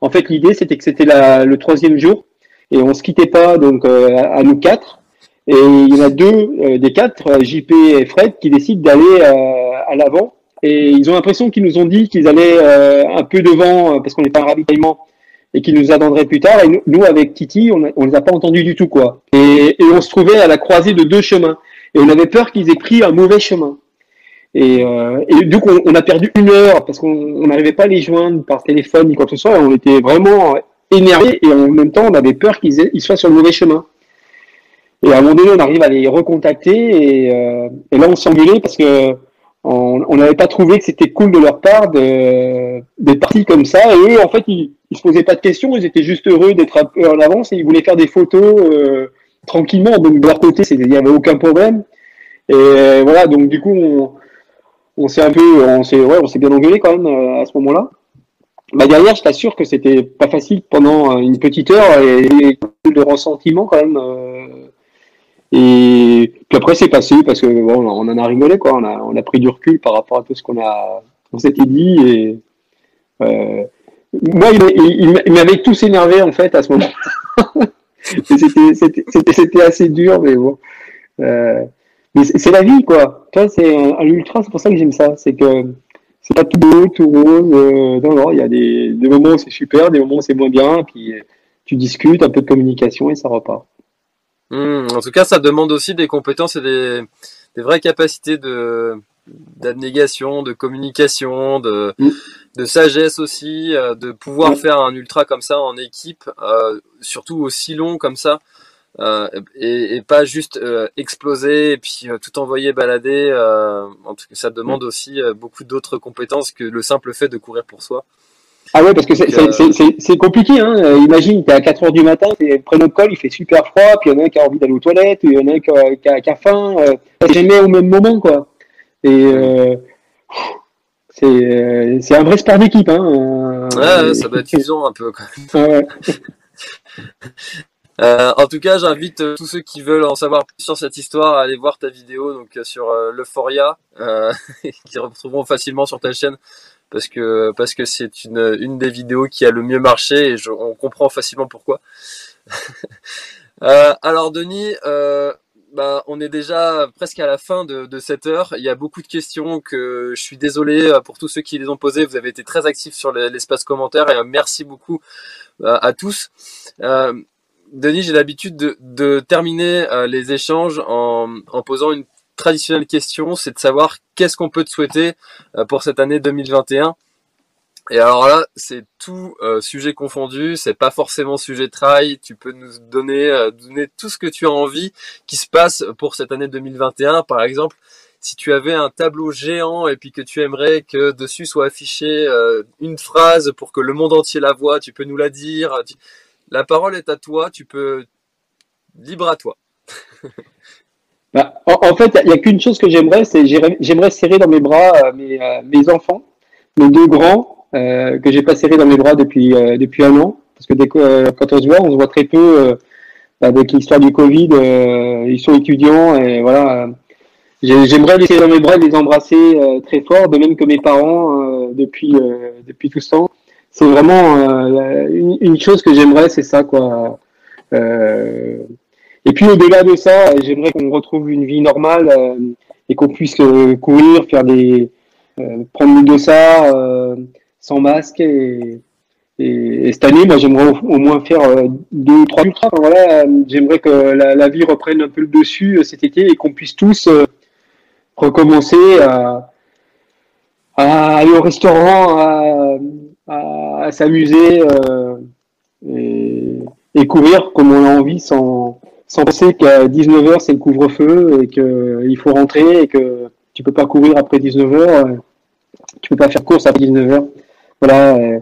en fait l'idée c'était que c'était le troisième jour et on se quittait pas donc à, nous quatre. Et il y en a deux des quatre, JP et Fred, qui décident d'aller à l'avant. Et ils ont l'impression qu'ils nous ont dit qu'ils allaient un peu devant parce qu'on n'est pas un ravitaillement et qui nous attendraient plus tard. Et nous, avec Titi, on, on les a pas entendus du tout, quoi. Et, on se trouvait à la croisée de deux chemins. Et on avait peur qu'ils aient pris un mauvais chemin. Et, euh, du coup, on, a perdu une heure parce qu'on n'arrivait pas à les joindre par téléphone ni quoi que ce soit. On était vraiment énervés et en même temps, on avait peur qu'ils ils soient sur le mauvais chemin. Et à un moment donné, on arrive à les recontacter et, euh, et là, on s'engueulait parce que on n'avait pas trouvé que c'était cool de leur part d'être partis comme ça. Et eux, en fait, ils, ils se posaient pas de questions, ils étaient juste heureux d'être en avance et ils voulaient faire des photos euh, tranquillement. Donc de leur côté, il n'y avait aucun problème. Et euh, voilà, donc du coup, on, on s'est un peu, on s'est, ouais, on s'est bien engueulé quand même euh, à ce moment-là. Bah derrière, je t'assure que c'était pas facile pendant une petite heure et, et de ressentiment quand même. et puis après, c'est passé parce que bon, on en a rigolé quoi. On a, on a pris du recul par rapport à tout ce qu'on a, on s'était dit et euh, moi, il, m'avait tous énervé en fait à ce moment. c'était assez dur, mais bon. Euh, mais c'est la vie, quoi. Tu vois, c'est à l'ultra, c'est pour ça que j'aime ça. C'est que c'est pas tout beau, tout rose. Euh, non, non, il y a des, des moments où c'est super, des moments où c'est moins bien, puis tu discutes, un peu de communication et ça repart. Hmm, en tout cas, ça demande aussi des compétences et des, des vraies capacités de d'abnégation, de communication, de, mm. de sagesse aussi, euh, de pouvoir faire un ultra comme ça en équipe, euh, surtout aussi long comme ça, euh, et, et, pas juste euh, exploser et puis euh, tout envoyer balader. en tout cas, ça demande mm. aussi beaucoup d'autres compétences que le simple fait de courir pour soi. Ah ouais, parce que c'est compliqué. Hein. Imagine, tu es à 4 heures du matin, tu es près de col, il fait super froid, puis il y en a un qui a envie d'aller aux toilettes, il y en a un qui a, qui a, qui a faim. Euh, jamais au même moment, quoi. Et euh, euh, c'est un vrai sport d'équipe. Hein, ouais, ça va être usant un peu. Euh, en tout cas, j'invite tous ceux qui veulent en savoir plus sur cette histoire à aller voir ta vidéo donc sur l'euphoria, qui retrouveront facilement sur ta chaîne parce que parce que c'est une, une des vidéos qui a le mieux marché et on comprend facilement pourquoi. alors Denis, bah, on est déjà presque à la fin de, cette heure. Il y a beaucoup de questions que je suis désolé euh, pour tous ceux qui les ont posées. Vous avez été très actifs sur l'espace commentaire et euh, merci beaucoup euh, à tous. Denis, j'ai l'habitude de, terminer les échanges en, en, posant une traditionnelle question, c'est de savoir qu'est-ce qu'on peut te souhaiter pour cette année 2021. Et alors là, c'est tout euh, sujet confondu, c'est pas forcément sujet trail. Tu peux nous donner, euh, donner tout ce que tu as envie qui se passe pour cette année 2021. Par exemple, si tu avais un tableau géant et puis que tu aimerais que dessus soit affiché euh, une phrase pour que le monde entier la voit, tu peux nous la dire. La parole est à toi, tu peux libre à toi. bah, en, fait, il n'y a, qu'une chose que j'aimerais, c'est j'aimerais serrer dans mes bras mes, mes enfants, mes deux grands, euh, que j'ai pas serré dans mes bras depuis euh, depuis un an, parce que dès euh, quand on se voit, on se voit très peu. avec l'histoire du Covid, ils sont étudiants et voilà. J'aimerais les serrer dans mes bras et les embrasser très fort, de même que mes parents depuis depuis tout ce temps. C'est vraiment une, une, chose que j'aimerais, c'est ça quoi. et puis au-delà de ça, j'aimerais qu'on retrouve une vie normale et qu'on puisse courir, faire des prendre le dossard, sans masque. Et, et, cette année, moi, j'aimerais au, moins faire euh, deux, trois ultras. voilà, j'aimerais que la, vie reprenne un peu le dessus euh, cet été et qu'on puisse tous euh, recommencer à, aller au restaurant, à, s'amuser et, courir comme on a envie sans, sans penser qu'à 19h c'est le couvre-feu et qu'il faut rentrer et que tu peux pas courir après 19h, tu peux pas faire course après 19h. Voilà. Euh,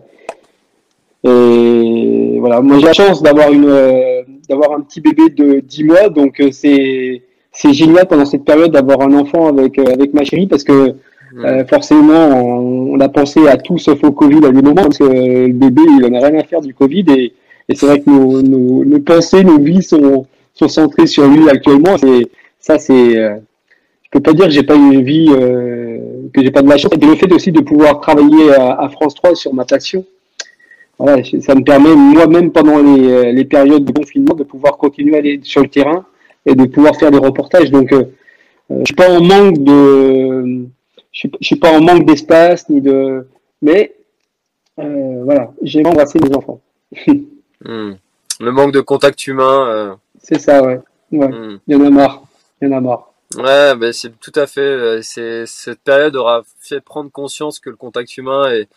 et voilà, moi j'ai la chance d'avoir une euh, d'avoir un petit bébé de 10 mois, donc euh, c'est c'est génial pendant cette période d'avoir un enfant avec avec ma chérie parce que forcément on, a pensé à tout sauf au Covid à des moments parce que le bébé il en a rien à faire du Covid et, et c'est vrai que nos, nos, nos, pensées, nos vies sont sont centrées sur lui actuellement. C'est ça c'est je peux pas dire que j'ai pas une vie que j'ai pas de la chance. Et le fait aussi de pouvoir travailler à, France 3 sur ma passion, voilà, ça me permet moi-même pendant les, les, périodes de confinement de pouvoir continuer à aller sur le terrain et de pouvoir faire des reportages. Donc, euh, euh je suis pas en manque de, je suis, suis pas en manque d'espace ni de, mais euh, voilà, j'ai embrassé mes enfants. Hmm. Le manque de contact humain. Euh. C'est ça, ouais. ouais. Hmm. Il y en a marre. Il y en a marre. Ouais, ben c'est tout à fait. Euh, c'est cette période aura fait prendre conscience que le contact humain est,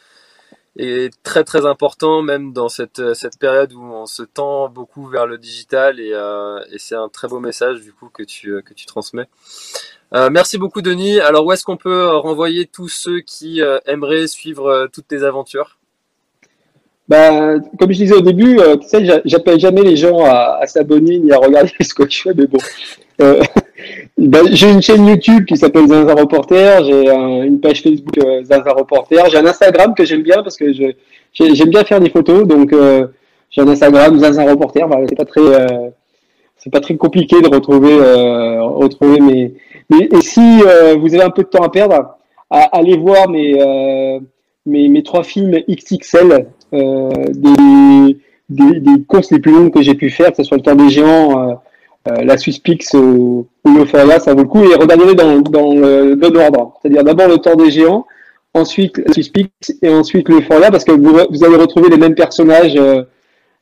est très très important, même dans cette cette période où on se tend beaucoup vers le digital et, euh, et c'est un très beau message du coup que tu que tu transmets. Euh, merci beaucoup Denis. Alors où est-ce qu'on peut renvoyer tous ceux qui euh, aimeraient suivre toutes tes aventures? Bah, comme je disais au début, tu sais, j'appelle jamais les gens à, à s'abonner ni à regarder ce que je fais, mais bon, euh, bah, j'ai une chaîne YouTube qui s'appelle Zaza Reporter, j'ai une page Facebook euh, Zaza Reporter, j'ai un Instagram que j'aime bien parce que j'aime bien faire des photos, donc euh, j'ai un Instagram Zaza Reporter. C'est pas très euh, c'est pas très compliqué de retrouver retrouver mes. Et si vous avez un peu de temps à perdre, allez voir mes mes, mes trois films XXL des, des, des courses les plus longues que j'ai pu faire, que ce soit le temps des géants euh, la Suspix ou, le Foria, ça vaut le coup. Et regardez-les dans, dans le bon ordre. C'est-à-dire d'abord le temps des géants, ensuite la Suspix et ensuite le Foria, parce que vous, vous allez retrouver les mêmes personnages euh,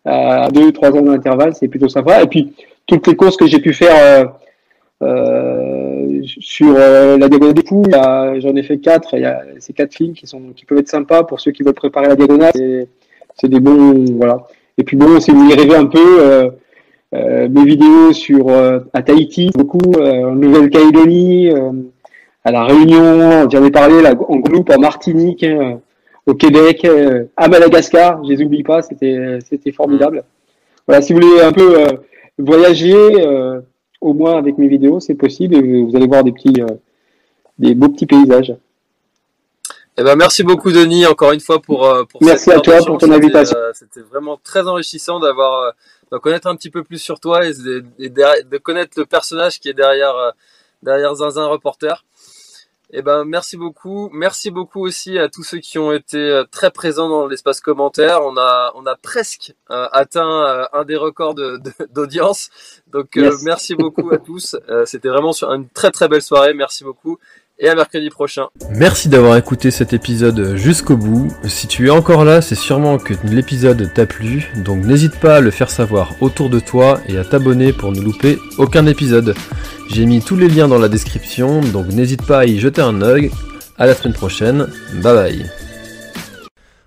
à deux, trois ans d'intervalle, c'est plutôt sympa. Et puis, toutes les courses que j'ai pu faire euh, sur la diagonale des fous, j'en ai fait quatre. Il y a ces quatre films qui sont qui peuvent être sympas pour ceux qui veulent préparer la diagonale. C'est des bons, voilà. Et puis bon, c'est vous rêver un peu. Euh, mes vidéos sur euh, à Tahiti, beaucoup euh, en Nouvelle-Calédonie, à la Réunion, j'en ai parlé là, en groupe en Martinique, au Québec, à Madagascar, je les oublie pas, c'était c'était formidable. Voilà, si vous voulez un peu voyager, au moins avec mes vidéos, c'est possible et vous allez voir des petits, des beaux petits paysages. Eh ben, merci beaucoup Denis encore une fois pour, pour merci à toi pour ton invitation. C'était vraiment très enrichissant d'avoir de connaître un petit peu plus sur toi et de, connaître le personnage qui est derrière, euh, derrière Zinzin Reporter. Eh ben, merci beaucoup. Merci beaucoup aussi à tous ceux qui ont été euh, très présents dans l'espace commentaire. On a, on a presque euh, atteint un des records d'audience. Donc, merci beaucoup à tous. C'était vraiment une très très belle soirée. Merci beaucoup et à mercredi prochain. Merci d'avoir écouté cet épisode jusqu'au bout. Si tu es encore là, c'est sûrement que l'épisode t'a plu, donc n'hésite pas à le faire savoir autour de toi et à t'abonner pour ne louper aucun épisode. J'ai mis tous les liens dans la description, donc n'hésite pas à y jeter un œil. À la semaine prochaine, bye bye.